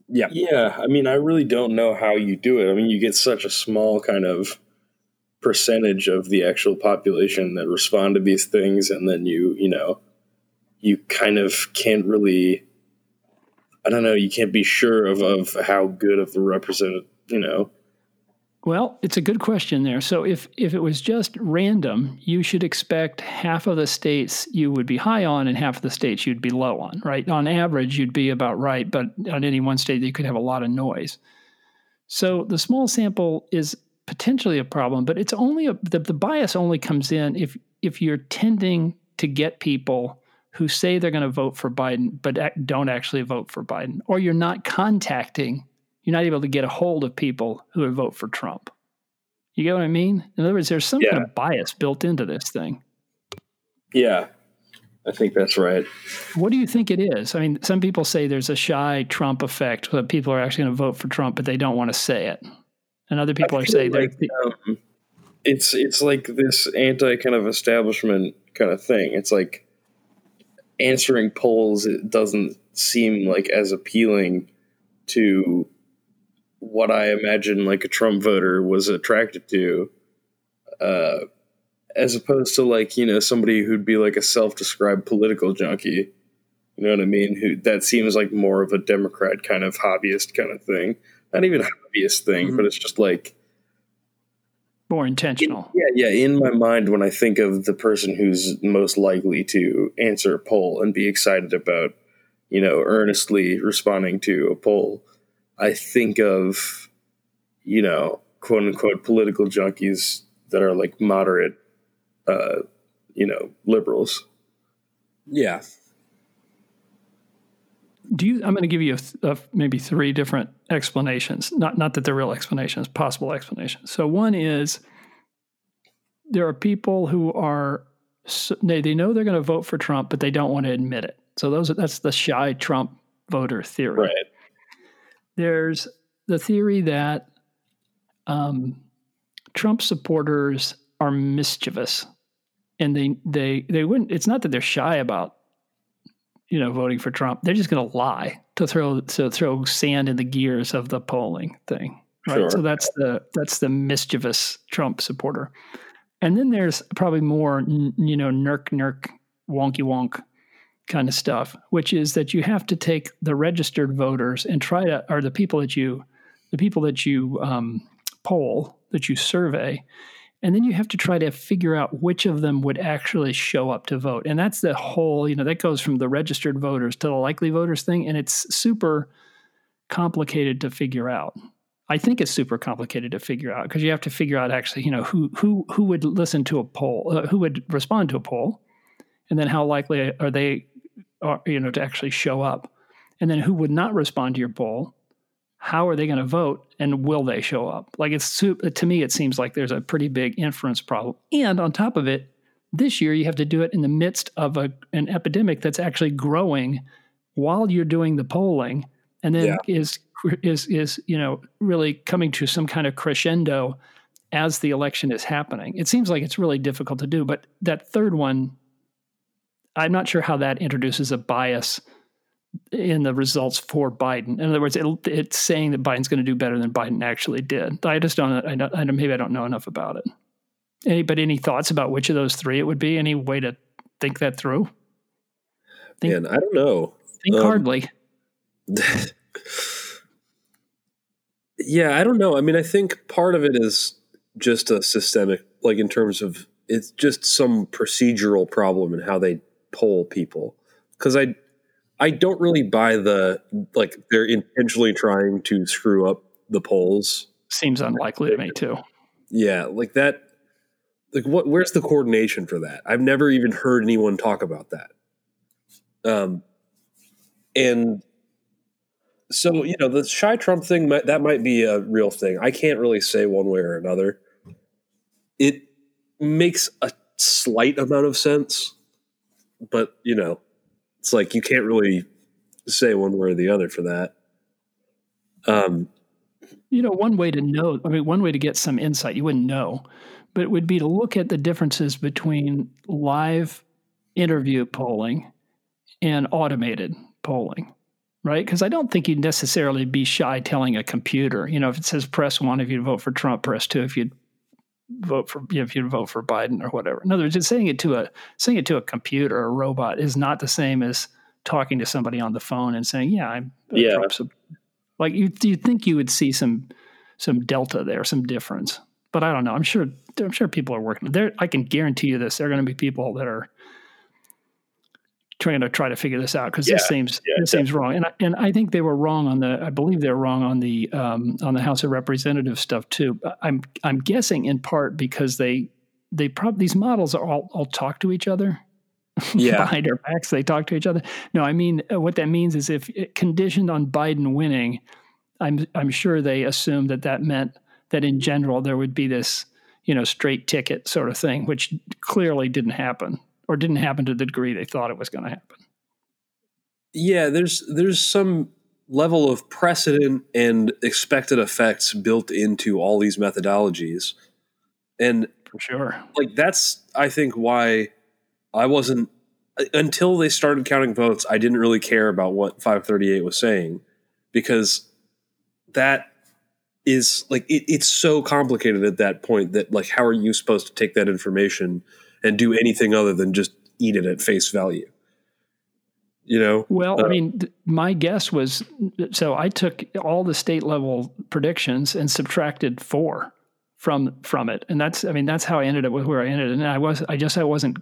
S3: Yeah.
S4: Yeah, I mean, I really don't know how you do it. I mean, you get such a small kind of percentage of the actual population that respond to these things, and then you, you know, you kind of can't really, I don't know, you can't be sure of, of how good of the representative, you know.
S2: Well, it's a good question there. So if if it was just random, you should expect half of the states you would be high on and half of the states you'd be low on, right? On average, you'd be about right, but on any one state you could have a lot of noise. So the small sample is potentially a problem, but it's only a, the, the bias only comes in if if you're tending to get people who say they're going to vote for Biden but don't actually vote for Biden, or you're not contacting you're not able to get a hold of people who would vote for Trump. You get what I mean? In other words, there's some kind of bias built into this thing.
S4: Yeah, I think that's right.
S2: What do you think it is? I mean, some people say there's a shy Trump effect that people are actually going to vote for Trump, but they don't want to say it. And other people are saying
S4: like,
S2: they're.
S4: um, it's it's like this anti kind of establishment kind of thing. It's like answering polls. It doesn't seem like as appealing to what I imagine like a Trump voter was attracted to, uh, as opposed to like you know somebody who'd be like a self-described political junkie. You know what I mean? Who that seems like more of a Democrat kind of hobbyist kind of thing. Not even hobbyist thing,
S3: Mhm.
S4: but it's just like
S2: more intentional.
S4: yeah, yeah. In my mind, when I think of the person who's most likely to answer a poll and be excited about, you know, earnestly responding to a poll, I think of, you know, quote unquote political junkies that are like moderate, uh, you know, liberals.
S3: Yeah.
S2: Do you? I'm going to give you a, a, maybe three different explanations. Not not that they're real explanations, possible explanations. So one is there are people who are they they know they're going to vote for Trump, but they don't want to admit it. So those that's the shy Trump voter theory. There's the theory that um, Trump supporters are mischievous, and they they they wouldn't. It's not that they're shy about you know voting for Trump. They're just going to lie to throw to throw sand in the gears of the polling thing. Right.
S4: Sure.
S2: So that's the that's the mischievous Trump supporter. And then there's probably more, you know, nurk nurk wonky wonk kind of stuff, which is that you have to take the registered voters and try to, or the people that you the people that you um, poll, that you survey, and then you have to try to figure out which of them would actually show up to vote. And that's the whole, you know, that goes from the registered voters to the likely voters thing. And it's super complicated to figure out. I think it's super complicated to figure out because you have to figure out actually, you know, who who who would listen to a poll, uh, who would respond to a poll, and then how likely are they, are, you know, to actually show up, and then who would not respond to your poll, how are they going to vote and will they show up? Like it's to me it seems like there's a pretty big inference problem and on top of it this year you have to do it in the midst of a, an epidemic that's actually growing while you're doing the polling and then yeah. is is is you know really coming to some kind of crescendo as the election is happening. It seems like it's really difficult to do but that third one i'm not sure how that introduces a bias in the results for Biden. In other words, it, it's saying that Biden's going to do better than Biden actually did. I just don't. I don't. I don't maybe I don't know enough about it. Any, but any thoughts about which of those three it would be? Any way to think that through?
S3: Think, Man, I don't know.
S2: Think um, hardly. <laughs>
S3: yeah, I don't know. I mean, I think part of it is just a systemic, like in terms of it's just some procedural problem and how they poll people. Because I I don't really buy the like they're intentionally trying to screw up the polls.
S2: Seems unlikely to me too.
S3: Yeah, like that. Like what? Where's the coordination for that? I've never even heard anyone talk about that. Um, and so you know the shy Trump thing might, that might be a real thing. I can't really say one way or another. It makes a slight amount of sense, but you know it's like you can't really say one way or the other for that. Um,
S2: you know, one way to know, I mean, one way to get some insight, you wouldn't know, but it would be to look at the differences between live interview polling and automated polling, right? Because I don't think you'd necessarily be shy telling a computer, you know, if it says press one if you vote for Trump, press two if you vote for you know, if you vote for Biden or whatever. In other words, just saying it to a saying it to a computer or a robot is not the same as talking to somebody on the phone and saying, "Yeah, I'm
S3: yeah."
S2: Like you, do you think you would see some some delta there, some difference, but I don't know. I'm sure I'm sure people are working there. I can guarantee you this: there are going to be people that are trying to try to figure this out because yeah, this seems yeah, this seems wrong. And I, and I think they were wrong on the. I believe they're wrong on the um, on the House of Representatives stuff too. I'm I'm guessing in part because they they probably these models are all all talk to each other. <laughs>
S3: Yeah.
S2: behind our backs, they talk to each other. No, I mean uh, what that means is if it conditioned on Biden winning, I'm I'm sure they assumed that that meant that in general there would be this you know straight ticket sort of thing, which clearly didn't happen or didn't happen to the degree they thought it was going to happen.
S3: Yeah, there's there's some level of precedent and expected effects built into all these methodologies. And
S2: for sure.
S3: Like that's I think why I wasn't until they started counting votes, I didn't really care about what 538 was saying because that is like it, it's so complicated at that point that like how are you supposed to take that information and do anything other than just eat it at face value. You know?
S2: Well, uh, I mean, my guess was so I took all the state level predictions and subtracted four from from it, and that's I mean that's how I ended up with where I ended. And I was I just I wasn't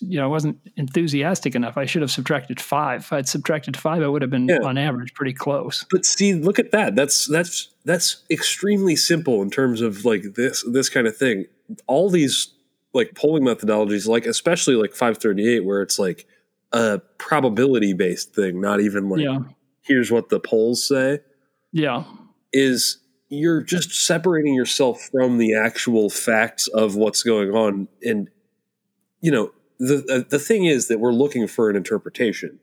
S2: you know I wasn't enthusiastic enough. I should have subtracted five. If I'd subtracted five, I would have been yeah. on average pretty close.
S3: But see, look at that. That's that's that's extremely simple in terms of like this this kind of thing. All these like polling methodologies, like especially like 538, where it's like a probability based thing, not even like yeah. here's what the polls say.
S2: Yeah.
S3: Is you're just separating yourself from the actual facts of what's going on. And, you know, the, uh, the thing is that we're looking for an interpretation.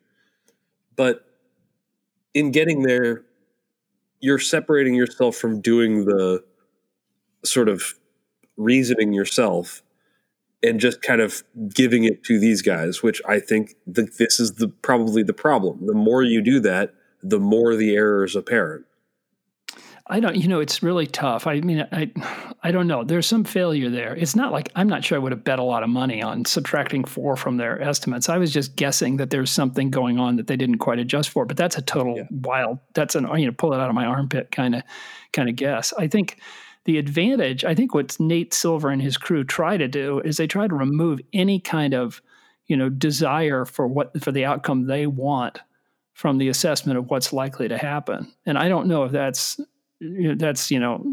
S3: But in getting there, you're separating yourself from doing the sort of reasoning yourself and just kind of giving it to these guys, which I think that this is the probably the problem. The more you do that, the more the error is apparent.
S2: I don't, you know, it's really tough. I mean, I, I don't know. There's some failure there. It's not like I'm not sure I would have bet a lot of money on subtracting four from their estimates. I was just guessing that there's something going on that they didn't quite adjust for. But that's a total yeah. wild. That's an you know pull it out of my armpit kind of kind of guess. I think the advantage. I think what Nate Silver and his crew try to do is they try to remove any kind of you know desire for what for the outcome they want from the assessment of what's likely to happen. And I don't know if that's that's you know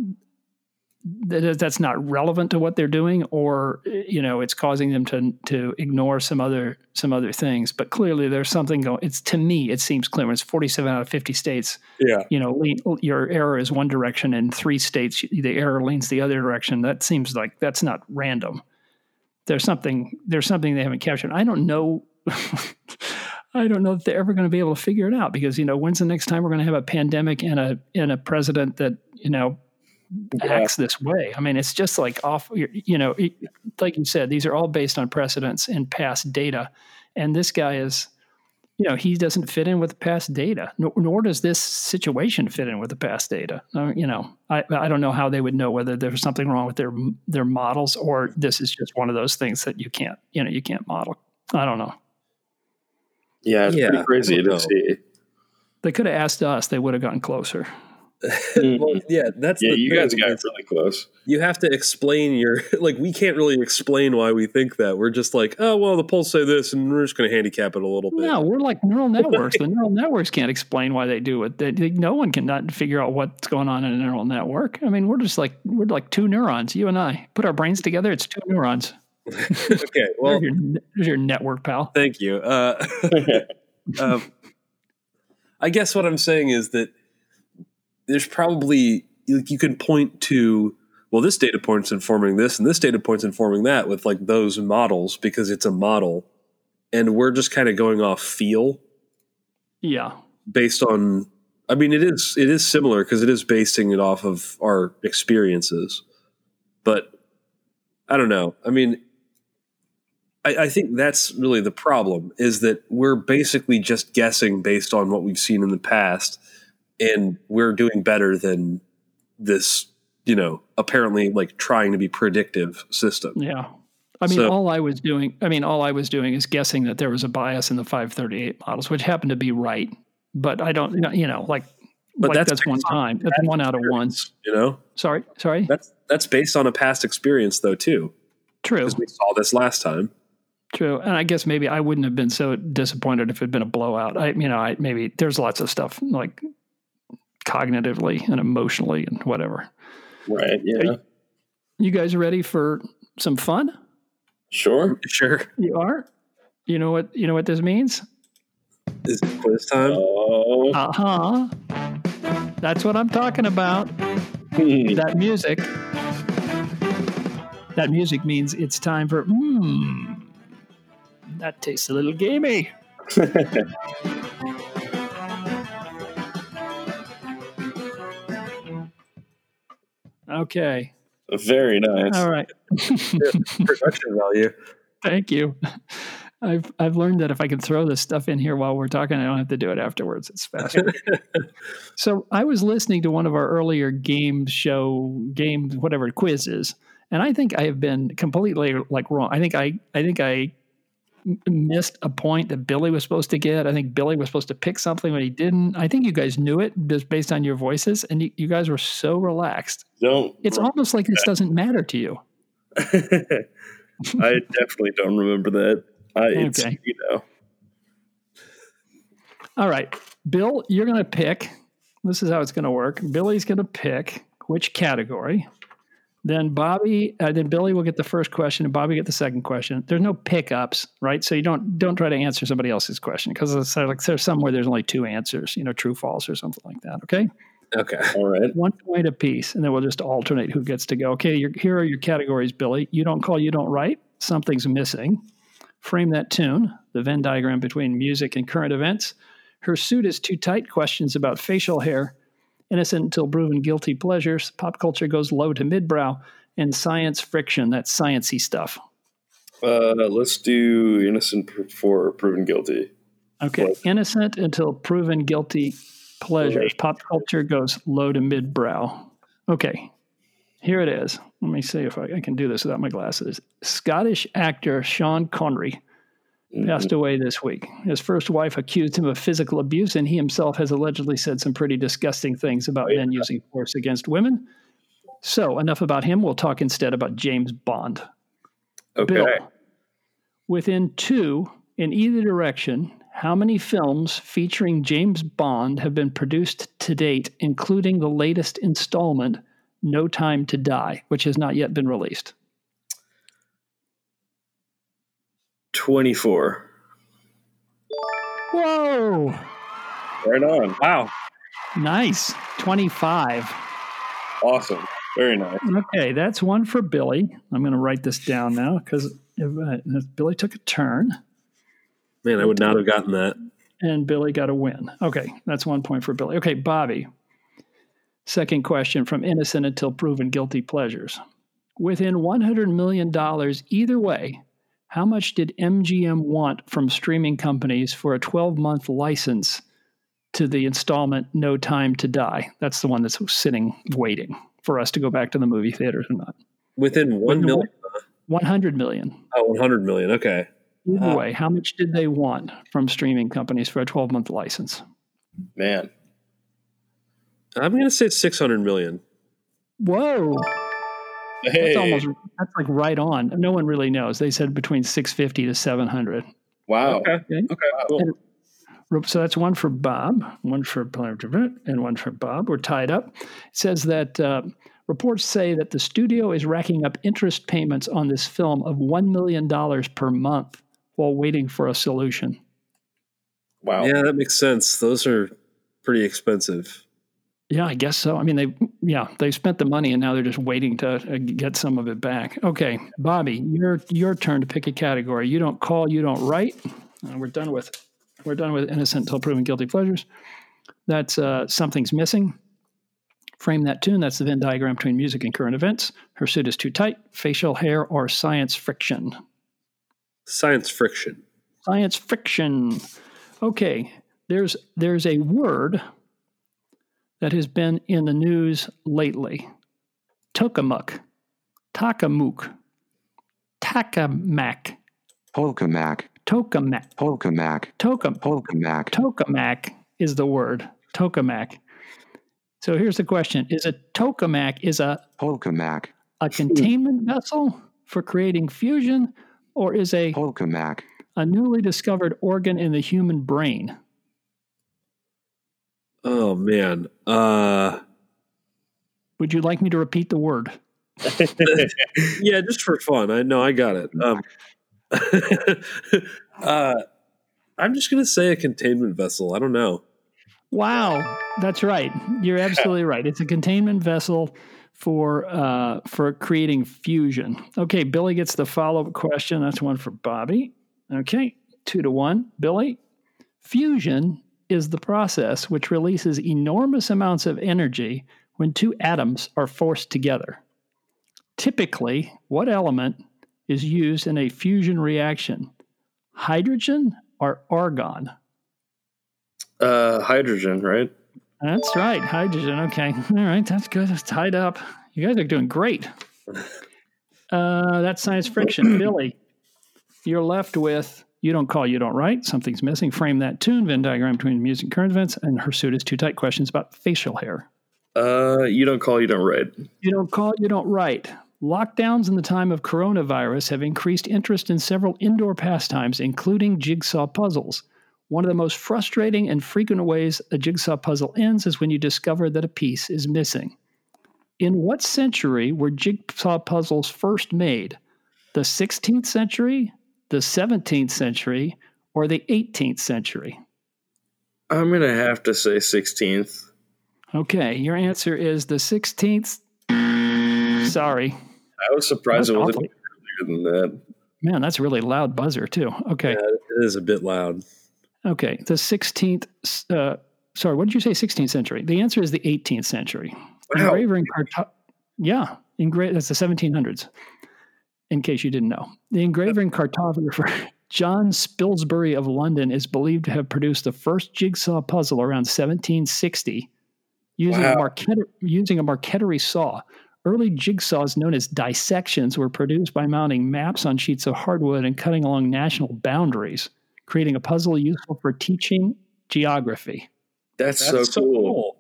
S2: that that's not relevant to what they're doing or you know it's causing them to to ignore some other some other things. But clearly there's something going it's to me it seems clear it's 47 out of 50 states
S3: yeah.
S2: you know your error is one direction and three states the error leans the other direction. That seems like that's not random. There's something there's something they haven't captured. I don't know <laughs> I don't know if they're ever going to be able to figure it out because you know when's the next time we're going to have a pandemic and a and a president that you know yeah. acts this way. I mean, it's just like off. You know, like you said, these are all based on precedents and past data, and this guy is, you know, he doesn't fit in with past data, nor, nor does this situation fit in with the past data. Uh, you know, I I don't know how they would know whether there's something wrong with their their models or this is just one of those things that you can't you know you can't model. I don't know.
S4: Yeah, it's yeah, pretty crazy to see.
S2: They could have asked us; they would have gotten closer. <laughs>
S3: well, yeah, that's
S4: yeah. you guys got really close.
S3: You have to explain your <laughs> like. We can't really explain why we think that. We're just like, oh well, the polls say this, and we're just going to handicap it a little bit.
S2: No, we're like neural <laughs> networks. the neural networks can't explain why they do it. They, they, no one can not figure out what's going on in a neural network. I mean, we're just like we're like two neurons. You and I put our brains together. It's two neurons.
S3: okay, well,
S2: there's your, there's your, network, pal.
S3: Thank you. Uh, um, I guess what I'm saying is that there's probably like you can point to well, this data point's informing this, and this data point's informing that with like those models because it's a model, and we're just kind of going off feel.
S2: Yeah.
S3: Based on, I mean, it is it is similar because it is basing it off of our experiences, but I don't know. I mean, I, I, think that's really the problem is that we're basically just guessing based on what we've seen in the past, and we're doing better than this, you know, apparently like trying to be predictive system.
S2: Yeah. I mean, so, all I was doing, I mean, all I was doing is guessing that there was a bias in the 538 models, which happened to be right. But I don't, you know, like, but like that's, that's one time. That's one out of one.
S3: You know.
S2: Sorry, sorry.
S3: That's that's based on a past experience, though, too.
S2: True.
S3: Because we saw this last time.
S2: True, and I guess maybe I wouldn't have been so disappointed if it had been a blowout. I, you know, I maybe there's lots of stuff like cognitively and emotionally and whatever.
S4: Right. Yeah. You,
S2: you guys ready for some fun?
S4: Sure.
S3: Sure.
S2: You are. You know what? You know what this means?
S3: Is it quiz time?
S4: Oh.
S2: Uh huh. That's what I'm talking about. that music. That music means it's time for. Hmm that tastes a little gamey. <laughs> okay.
S4: Very nice.
S2: All right.
S3: Production value. <laughs>
S2: Thank you. I've I've learned that if I can throw this stuff in here while we're talking, I don't have to do it afterwards. It's faster. <laughs> so I was listening to one of our earlier game show game whatever quizzes, and I think I have been completely like wrong. I think I I think I missed a point that Billy was supposed to get. I think Billy was supposed to pick something when he didn't. I think you guys knew it just based on your voices, and you, you guys were so relaxed.
S4: Don't.
S2: It's almost like this doesn't matter to you. <laughs>
S4: I definitely don't remember that. I, it's, okay. You know.
S2: All right, Bill, you're going to pick. This is how it's going to work. Billy's going to pick which category. Then Bobby, uh, then Billy will get the first question, and Bobby get the second question. There's no pickups, right? So you don't don't try to answer somebody else's question because it's like there's somewhere there's only two answers, you know, true, false, or something like that. Okay.
S3: Okay.
S4: All right.
S2: One point apiece, and then we'll just alternate who gets to go. Okay. here are your categories, Billy. You don't call, you don't write. Something's missing. Frame that tune. The Venn diagram between music and current events. Her suit is too tight. Questions about facial hair innocent until proven guilty pleasures, pop culture goes low to midbrow, and science friction. That's sciency stuff.
S4: Uh, let's do innocent for proven guilty.
S2: Okay, what? innocent until proven guilty pleasures. Pop culture goes low to mid brow. Okay, here it is. Let me see if I, I, can do this without my glasses. Scottish actor Sean Connery passed mm-hmm. away this week. His first wife accused him of physical abuse, and he himself has allegedly said some pretty disgusting things about oh, yeah. men using force against women. So, enough about him. We'll talk instead about James Bond.
S4: Okay.
S2: Bill, within two in either direction, how many films featuring James Bond have been produced to date, including the latest installment, No Time to Die, which has not yet been released?
S4: 24.
S2: Whoa.
S4: Right on.
S3: Wow.
S2: Nice. 25.
S4: Awesome. Very nice.
S2: Okay, that's one for Billy. I'm going to write this down now because uh, Billy took a turn.
S3: Man, I would not have gotten that.
S2: And Billy got a win. Okay, that's one point for Billy. Okay, Bobby. Second question from innocent until proven guilty pleasures. Within $100 million either way, how much did MGM want from streaming companies for a 12 month license to the installment No Time to Die? That's the one that's sitting waiting for us to go back to the movie theaters or not.
S3: Within one million?
S2: 100 million.
S3: Oh, 100 million. Okay.
S2: Either uh, way, how much did they want from streaming companies for a 12 month license?
S4: Man.
S3: I'm going to say 600 million.
S2: Whoa. Hey. That's almost that's like right on. No one really knows. They said between 650 to 700.
S4: Wow.
S3: Okay. Okay. Cool.
S2: And, so that's one for Bob, one for and one for Bob. We're tied up. It says that uh, reports say that the studio is racking up interest payments on this film of $1 million per month while waiting for a solution.
S3: Wow. Yeah, that makes sense. Those are pretty expensive.
S2: Yeah, I guess so. I mean, they yeah they spent the money and now they're just waiting to uh, get some of it back. Okay, Bobby, your your turn to pick a category. You don't call, you don't write. Uh, we're done with we're done with innocent until proven guilty pleasures. That's uh, something's missing. Frame that tune. That's the Venn diagram between music and current events. Her suit is too tight. Facial hair or science friction.
S3: Science friction.
S2: Science friction. Okay, there's there's a word that has been in the news lately. Tokamuk, Takamuk, Takamak,
S6: Polkamac,
S2: Tokamak,
S6: Polkamac,
S2: Tokam,
S6: Polkamac,
S2: Tokamak is the word. Tokamak. So here's the question: Is a tokamak is a
S6: Polkamac
S2: a containment vessel for creating fusion, or is a
S6: Polkamac
S2: a newly discovered organ in the human brain?
S3: Oh man. Uh
S2: Would you like me to repeat the word? <laughs>
S3: yeah, just for fun. I know I got it. Um, <laughs> uh, I'm just going to say a containment vessel. I don't know.
S2: Wow, that's right. You're absolutely right. It's a containment vessel for uh, for creating fusion. Okay, Billy gets the follow up question. That's one for Bobby. Okay, two to one. Billy, fusion is the process which releases enormous amounts of energy when two atoms are forced together. Typically, what element is used in a fusion reaction? Hydrogen or argon?
S4: Uh, hydrogen, right?
S2: That's right, hydrogen. Okay, all right, that's good. It's tied up. You guys are doing great. <laughs> Uh, that's science friction. Billy, you're left with you don't call, you don't write. Something's missing. Frame that tune. Venn diagram between music and current events. And her suit is too tight. Questions about facial hair.
S4: Uh, you don't call, you don't write.
S2: You don't call, you don't write. Lockdowns in the time of coronavirus have increased interest in several indoor pastimes, including jigsaw puzzles. One of the most frustrating and frequent ways a jigsaw puzzle ends is when you discover that a piece is missing. In what century were jigsaw puzzles first made? The 16th century, the 17th century or the 18th century?
S4: I'm going to have to say 16th.
S2: Okay, your answer is the 16th. Sorry.
S4: I was surprised it wasn't earlier than that.
S2: Man, that's a really loud buzzer, too. Okay. Yeah,
S3: it is a bit loud.
S2: Okay, the 16th. Uh, sorry, what did you say? 16th century. The answer is the 18th century.
S4: Wow.
S2: Engraver and yeah, engra- that's the 1700s in case you didn't know. The engraver and cartographer <laughs> John Spilsbury of London is believed to have produced the first jigsaw puzzle around 1760 using,
S3: Wow.
S2: a, marquet- using a marqueterie saw. Early jigsaws known as dissections were produced by mounting maps on sheets of hardwood and cutting along national boundaries, creating a puzzle useful for teaching geography.
S4: That's,
S3: That's
S4: so, cool.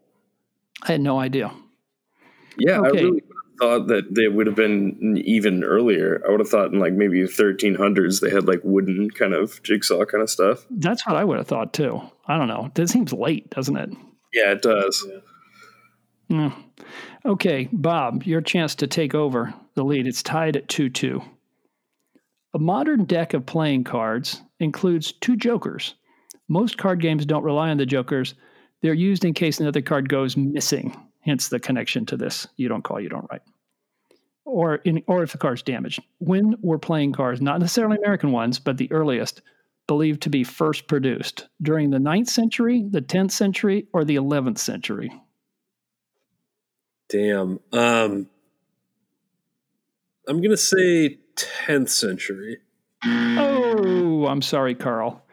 S2: I had no idea.
S4: Yeah, I
S2: Okay.
S4: really thought that they would have been even earlier. I would have thought in like maybe 1300s they had like wooden kind of jigsaw kind of stuff.
S2: That's what I would have thought too. I don't know. That seems late, doesn't it?
S4: Yeah, it does.
S2: Mm. Okay, Bob, your chance to take over the lead. It's tied at 2 2. A modern deck of playing cards includes two jokers. Most card games don't rely on the jokers, they're used in case another card goes missing, hence the connection to this. You don't call, you don't write. Or, in, or if the card's damaged. When were playing cards, not necessarily American ones, but the earliest, believed to be first produced? During the 9th century, the 10th century, or the 11th century?
S3: Damn. Um, I'm gonna say 10th century.
S2: Oh, I'm sorry, Carl.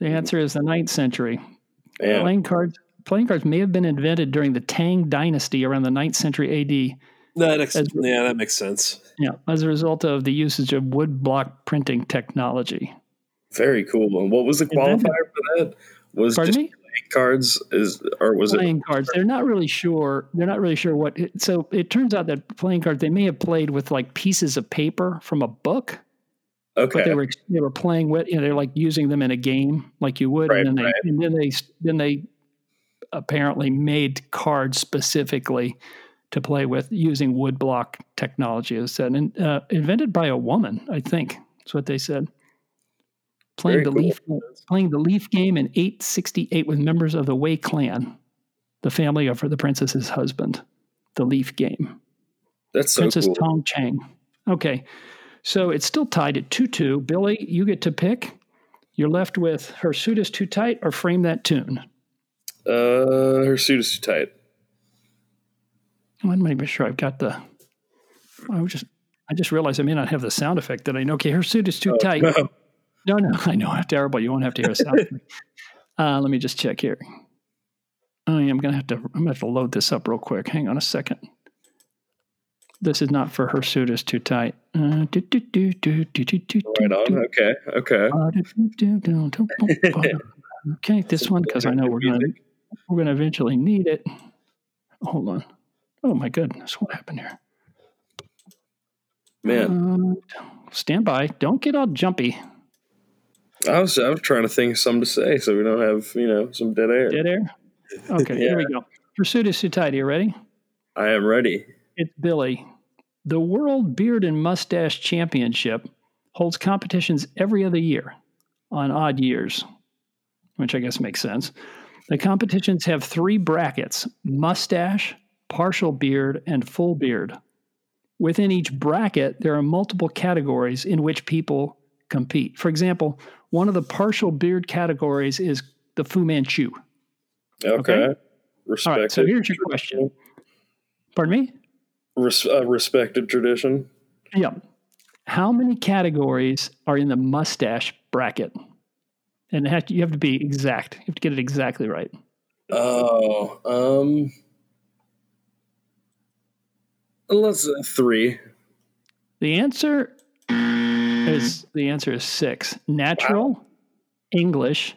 S2: The answer is the 9th century.
S4: Yeah.
S2: Playing cards playing cards may have been invented during the Tang dynasty around the 9th century AD.
S3: That ex-
S2: As-
S3: yeah, that makes sense.
S2: Yeah, as a result of the usage of wood block printing technology.
S4: Very cool. And what was the qualifier for that? Was
S2: Pardon
S4: just
S2: me?
S4: playing cards is or was it
S2: Playing cards. They're not really sure. They're not really sure what. It, so it turns out that playing cards they may have played with like pieces of paper from a book,
S4: okay?
S2: but they were they were playing with. You know, they're like using them in a game like you would,
S4: Right,
S2: and then they
S4: right.
S2: and then they then they apparently made cards specifically to play with using woodblock technology, as said, and uh, invented by a woman. I think that's what they said. Playing
S4: Very
S2: the
S4: cool.
S2: leaf, playing the leaf game in 868 with members of the Wei clan, the family of the princess's husband. The leaf game.
S4: That's so
S2: Princess
S4: cool.
S2: Tong Chang. Okay. So it's still tied at 2 2. Billy, you get to pick. You're left with Her Suit is Too Tight or Frame That Tune.
S4: Uh, her suit is too tight.
S2: I'm not even sure I've got the. I was just. I just realized I may not have the sound effect that I know. Okay, her suit is too tight.
S4: No.
S2: No, no, I know. Terrible. You won't have to hear a sound. uh, let me just check here. Oh, yeah, I'm gonna have to. I'm gonna have to load this up real quick. Hang on a second. This is not for her suit is too tight. Uh, do, do, do, do, do, do, do,
S4: Right on. Okay. Okay.
S2: Uh, do, do, do. Okay, this one because I know we're gonna we're gonna eventually need it. Hold on. Oh my goodness, what happened here?
S4: Man,
S2: Uh, stand by. Don't get all jumpy.
S4: I was I was trying to think of something to say so we don't have you know some dead air.
S2: Dead air. Okay, here we <laughs> go. Pursuit is too tight. Are you ready?
S4: I am ready.
S2: It's Billy. The World Beard and Mustache Championship holds competitions every other year on odd years, which I guess makes sense. The competitions have three brackets mustache, partial beard, and full beard. Within each bracket, there are multiple categories in which people compete. For example, one of the partial beard categories is the Fu Manchu.
S4: Okay.
S2: Okay.
S4: Respected.
S2: All right, so here's your question. Pardon me?
S4: Res- uh, respected tradition.
S2: Yeah. How many categories are in the mustache bracket? And it has to- you have to be exact. You have to get it exactly right.
S4: Oh, um, let's uh, three.
S2: The answer is the answer is six: natural, English,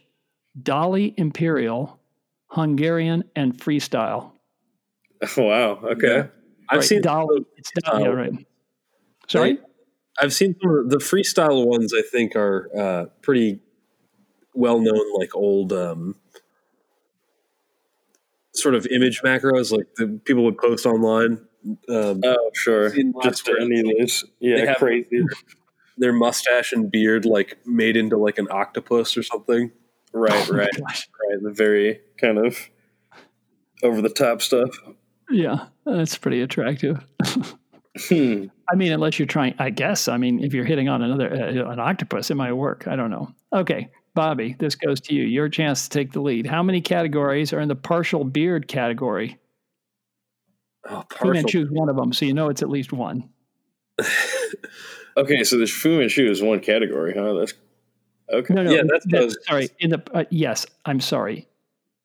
S2: Dalí Imperial, Hungarian, and freestyle. <laughs>
S4: Wow. Okay.
S3: I've
S2: right,
S3: seen
S2: Dalí. It's Dalí, yeah, right. Sorry.
S3: I've seen some of the freestyle ones. I think are uh, pretty well known, like old um, sort of image macros, like the people would post online. Um,
S4: Oh, sure. Just
S3: where
S4: any of those.
S3: they
S4: Yeah,
S3: have-
S4: crazy. <laughs>
S3: their mustache and beard like made into like an octopus or something.
S4: Right,
S2: Oh
S4: right, right. The very kind of over the top stuff.
S2: Yeah, that's pretty attractive.
S4: Hmm.
S2: I mean, unless you're trying, I guess. I mean, if you're hitting on another uh, an octopus, it might work. I don't know. Okay, Bobby, this goes to you. Your chance to take the lead. How many categories are in the partial beard category?
S3: Oh,
S2: Fu
S3: partial.
S2: Manchu is one of them, so you know it's at least one. <laughs>
S4: Okay, so this Fu Manchu is one category, huh? That's Okay.
S2: No, no.
S3: Yeah, that's
S2: that-
S3: those-
S2: sorry. In the uh, yes, I'm sorry.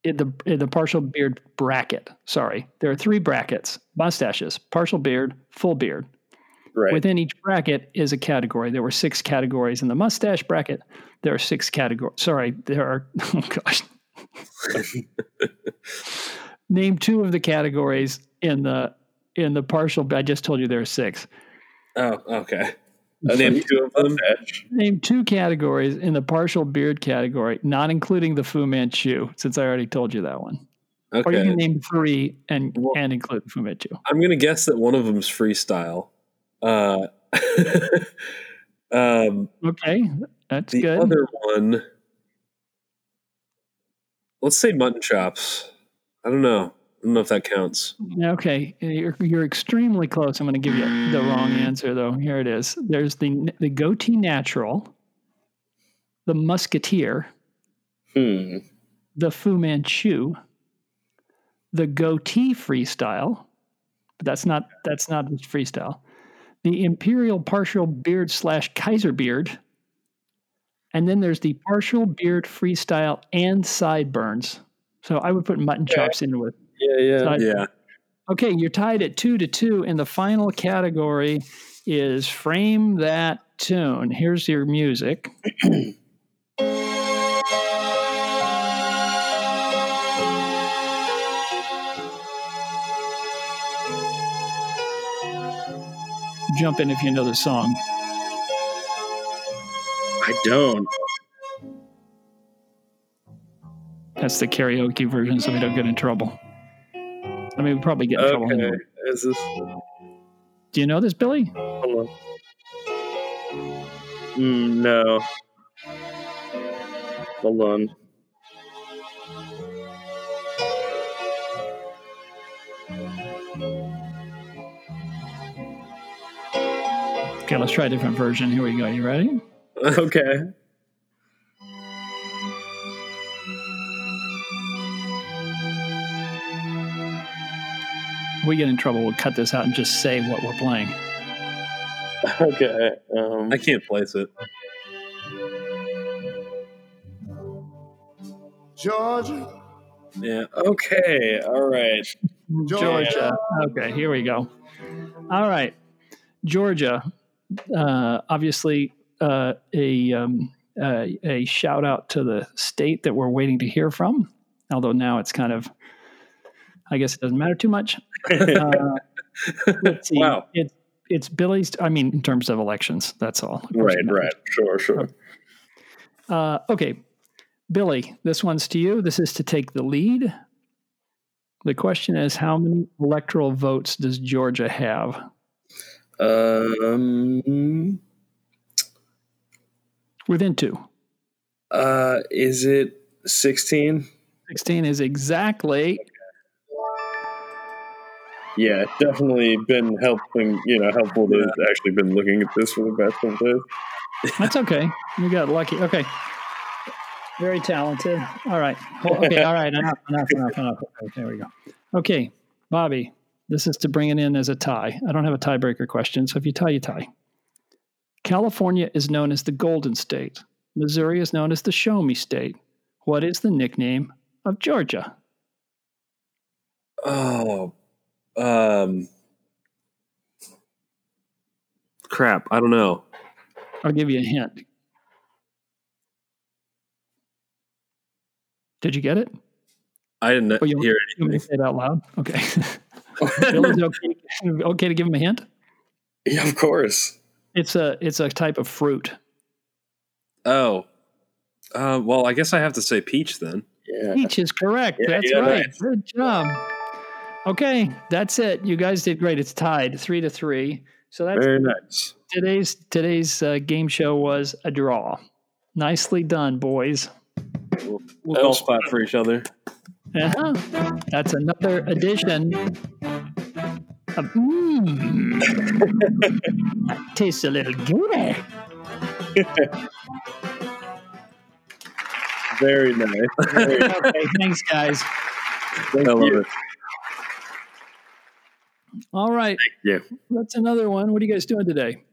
S2: In the in the partial beard bracket. Sorry, there are three brackets: mustaches, partial beard, full beard.
S4: Right.
S2: Within each bracket is a category. There were six categories in the mustache bracket. There are six categories. Sorry, there are. <laughs> Oh gosh. <laughs> Name two of the categories in the in the partial. I just told you there are six.
S3: Oh, okay. Oh, I named two of them.
S4: Mustache.
S2: Name two categories in the partial beard category, not including the Fu Manchu, since I already told you that one. Okay. Or you can name three and
S3: Well-
S2: and include the Fu Manchu.
S3: I'm gonna guess that one of them's freestyle. Uh, <laughs> um,
S2: Okay, that's
S3: the
S2: good.
S3: other one, let's say mutton chops. I don't know. I don't know if that counts.
S2: Okay, you're, you're extremely close. I'm going to give you the wrong answer, though. Here it is. There's the the goatee natural, the musketeer,
S4: Hmm.
S2: the Fu Manchu, the goatee freestyle, but that's not that's not freestyle. The imperial partial beard slash Kaiser beard, and then there's the partial beard freestyle and sideburns. So I would put mutton chops in with
S4: Yeah, yeah.
S2: side-
S3: Yeah.
S2: Okay, you're tied at two to two, and the final category is frame that tune. Here's your music. <clears throat> Jump in if you know the song.
S4: I don't.
S2: That's the karaoke version, so we don't get in trouble. I mean, we probably get in trouble.
S4: Okay.
S2: anyway.
S4: Is this?
S2: Do you know this, Billy?
S4: Hold on. Mm, no. Hold on.
S2: Okay, let's try a different version. Here we go. You ready? <laughs>
S4: Okay.
S2: If we get in trouble, we'll cut this out and just say what we're playing.
S4: Okay. Um,
S3: I can't place it.
S7: Georgia,
S3: Yeah.
S4: okay. All right.
S2: Georgia. Okay, here we go. All right, Georgia. Uh, obviously, uh, a um, uh, a shout out to the state that we're waiting to hear from. Although now it's kind of, I guess it doesn't matter too much. <laughs> Uh, let's see.
S3: Wow.
S2: It's it's Billy's. I mean, in terms of elections, that's all.
S4: Right.
S2: Right.
S4: Right. Sure. Sure.
S2: Uh, okay, Billy, this one's to you. This is to take the lead. The question is how many electoral votes does Georgia have?
S4: Um.
S2: Within two.
S4: Uh. Is it sixteen?
S2: 16 is exactly.
S4: Yeah, definitely been helping. You know, helpful to actually been looking at this for the past couple days.
S2: That's okay. You got lucky. Okay. Very talented. All right. Okay. All right. Enough, enough, enough, enough. Okay, there we go. Okay. Bobby, this is to bring it in as a tie. I don't have a tiebreaker question. So if you tie, you tie. California is known as the Golden State. Missouri is known as the Show Me State. What is the nickname of Georgia?
S3: Oh. Um. Crap. I don't know.
S2: I'll give you a hint. Did you get it?
S3: I didn't
S2: Oh,
S3: hear
S2: You want me to
S3: anything.
S2: say it out loud? Okay. <laughs> Billy's okay. okay to give him a hint?
S4: Yeah, of course.
S2: It's a it's a type of fruit.
S3: Oh. Uh, well, I guess I have to say peach then.
S4: Yeah.
S2: Peach is correct.
S4: Yeah,
S2: that's
S4: yeah,
S2: right.
S4: nice.
S2: Good job. Okay, that's it. You guys did great. It's tied three to three. So that's
S4: Very nice.
S2: today's today's uh, game show was a draw. Nicely done, boys.
S3: We'll golf clap for each other.
S2: Uh-huh. That's another addition. of mmm. that tastes a little gooey.
S4: Very nice. Very nice. <laughs>
S2: Okay, thanks, guys.
S4: Thank
S3: I love
S4: you.
S3: it.
S2: All right.
S4: Thank you.
S2: That's another one. What are you guys doing today?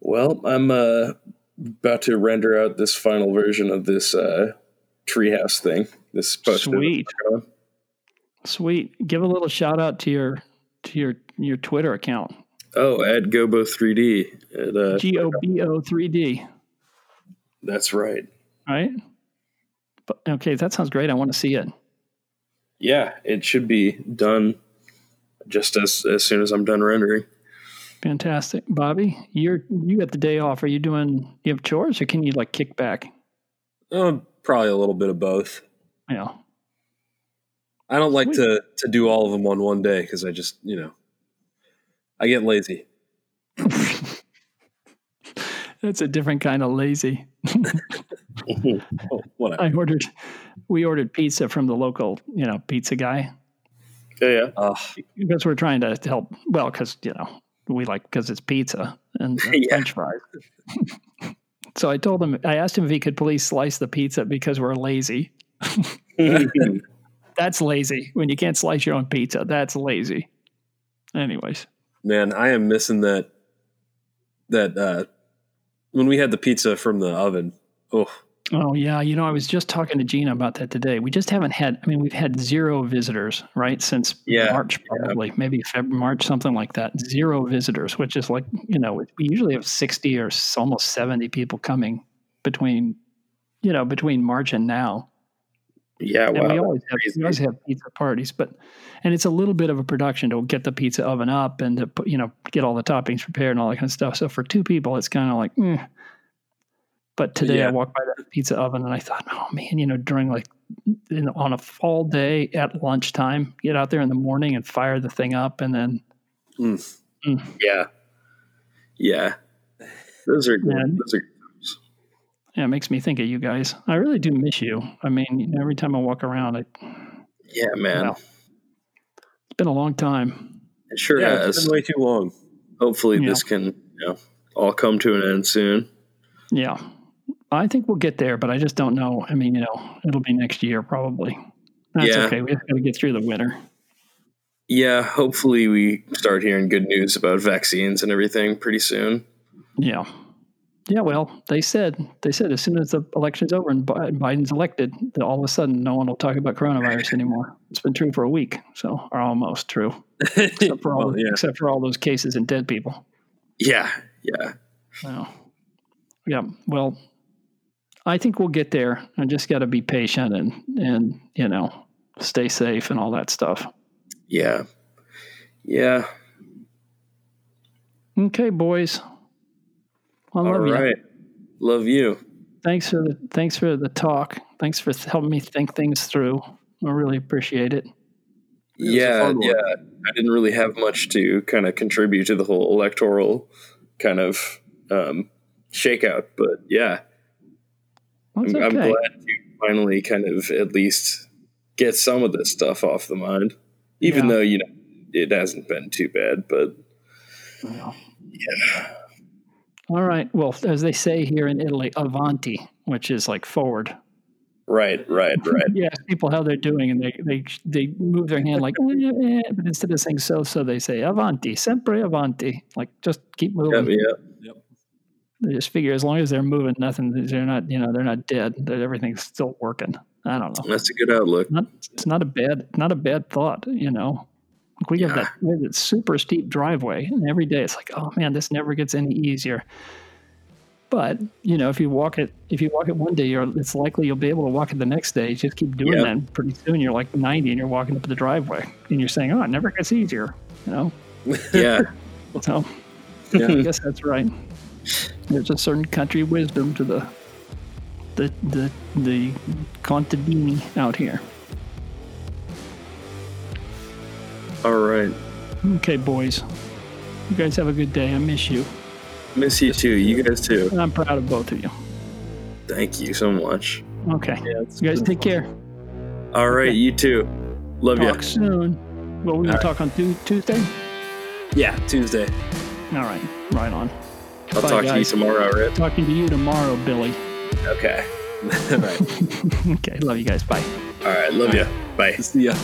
S4: Well, I'm uh, about to render out this final version of this uh, treehouse thing. This post
S2: Sweet. Sweet. Give a little shout out to your to your your Twitter account.
S4: Oh, at Gobo 3D. At, uh,
S2: G O B O 3D.
S4: that's right.
S2: Right? But okay, that sounds great. I want to see it.
S4: Yeah, it should be done just as as soon as I'm done rendering.
S2: Fantastic. Bobby, you're you got the day off. Are you doing you have chores or can you like kick back?
S3: Uh, probably a little bit of both.
S2: Yeah.
S3: I don't like
S2: Sweet.
S3: to to do all of them on one day because I just you know I get lazy. <laughs>
S2: That's a different kind of lazy. <laughs>
S3: Oh.
S2: I ordered we ordered pizza from the local, you know, pizza guy.
S4: Yeah, yeah.
S3: Ugh.
S2: because we're trying to help. Well, because you know we like because it's pizza and <laughs> uh,
S4: Yeah.
S2: French fries. so I told him, I asked him if he could please slice the pizza because we're lazy. <laughs> That's lazy when you can't slice your own pizza. That's lazy. Anyways,
S3: man, I am missing that that uh when we had the pizza from the oven. Oh,
S2: oh yeah, you know I was just talking to Gina about that today. We just haven't had. I mean, we've had zero visitors right since
S4: Yeah,
S2: March, probably maybe February, March, something like that. Zero visitors, which is like you know we usually have sixty or almost seventy people coming between you know between March and now.
S4: Yeah,
S2: And we always have we always have pizza parties, but and it's a little bit of a production to get the pizza oven up and to put you know get all the toppings prepared and all that kind of stuff. So for two people, it's kind of like. eh. But today I walked by that pizza oven and I thought, oh man, you know, during like in, on a fall day at lunchtime, get out there in the morning and fire the thing up, and then
S4: Yeah. Yeah. Those are good.
S2: Man.
S4: Those are
S2: yeah, it makes me think of you guys. I really do miss you. I mean, every time I walk around, I,
S4: yeah, man.
S2: Well, it's been a long time.
S4: it sure
S3: yeah, it's
S4: has.
S3: been way too long.
S4: Hopefully
S2: Yeah.
S4: this can, you know, all come to an end soon.
S2: Yeah. I think we'll get there, but I just don't know. I mean, you know, it'll be next year probably. That's
S4: Yeah.
S2: okay. We just got to get through the winter.
S4: Yeah, hopefully we start hearing good news about vaccines and everything pretty soon.
S2: Yeah. Yeah. Well, they said they said as soon as the election's over and Biden's elected, that all of a sudden no one will talk about coronavirus anymore. It's been true for a week, so or almost true, except for <laughs> all,
S3: Well, yeah.
S2: except for all those cases and dead people.
S4: Yeah, yeah.
S2: So, yeah. Well, I think we'll get there. I just got to be patient and and you know stay safe and all that stuff.
S4: Yeah. Yeah.
S2: Okay, boys. I love
S4: All
S2: you.
S4: Love you.
S2: Thanks for the thanks for the talk. Thanks for helping me think things through. I really appreciate it.
S3: was a
S4: Yeah, yeah. I didn't really have much to kind of contribute to the whole electoral kind of um, shakeout, but yeah,
S2: That's
S4: I'm, I'm glad to finally kind of at least get some of this stuff off the mind, even
S2: Yeah.
S4: though you know it hasn't been too bad. But
S2: All right. Well, as they say here in Italy, avanti, which is like forward.
S4: right, right, right. <laughs>
S2: You ask people how they're doing, and they they they move their hand like, "Eh, eh," but instead of saying so, so they say avanti, sempre avanti. Like just keep
S4: yeah,
S2: moving.
S4: yeah.
S2: They just figure as long as they're moving, nothing. They're not, you know, they're not dead. That everything's still working. I don't know.
S4: That's a good outlook.
S2: Not, it's not a bad, not a bad thought. You know, like we have
S4: Yeah.
S2: that, we have that super steep driveway, and every day it's like, oh man, this never gets any easier. But you know, if you walk it, if you walk it one day, you're, it's likely you'll be able to walk it the next day. You just keep doing
S4: Yeah.
S2: that. Pretty soon, you're like 90, and you're walking up the driveway, and you're saying, oh, it never gets easier. You know, <laughs> <laughs>
S4: Yeah,
S2: so <laughs>
S3: Yeah.
S2: I guess that's right. There's a certain country wisdom to the the the the contadini out here.
S4: All right.
S2: Okay, boys. You guys have a good day. I miss you.
S4: Miss you too. You guys too.
S2: And I'm proud of both of you.
S4: Thank you so much.
S2: Okay.
S3: Yeah,
S2: You guys
S3: been
S2: take care.
S4: All right, you too. Love you.
S2: Talk soon. Well, we're gonna
S3: All right.
S2: talk on Tu- Tuesday.
S3: Yeah, Tuesday.
S2: All right. Right on.
S4: I'll
S2: Bye,
S4: talk to you tomorrow, Rip.
S2: Talking to you tomorrow, Billy.
S4: Okay. <laughs>
S3: All right. <laughs>
S2: okay. Love you guys. Bye.
S4: All right. Love you. Bye.
S3: See ya.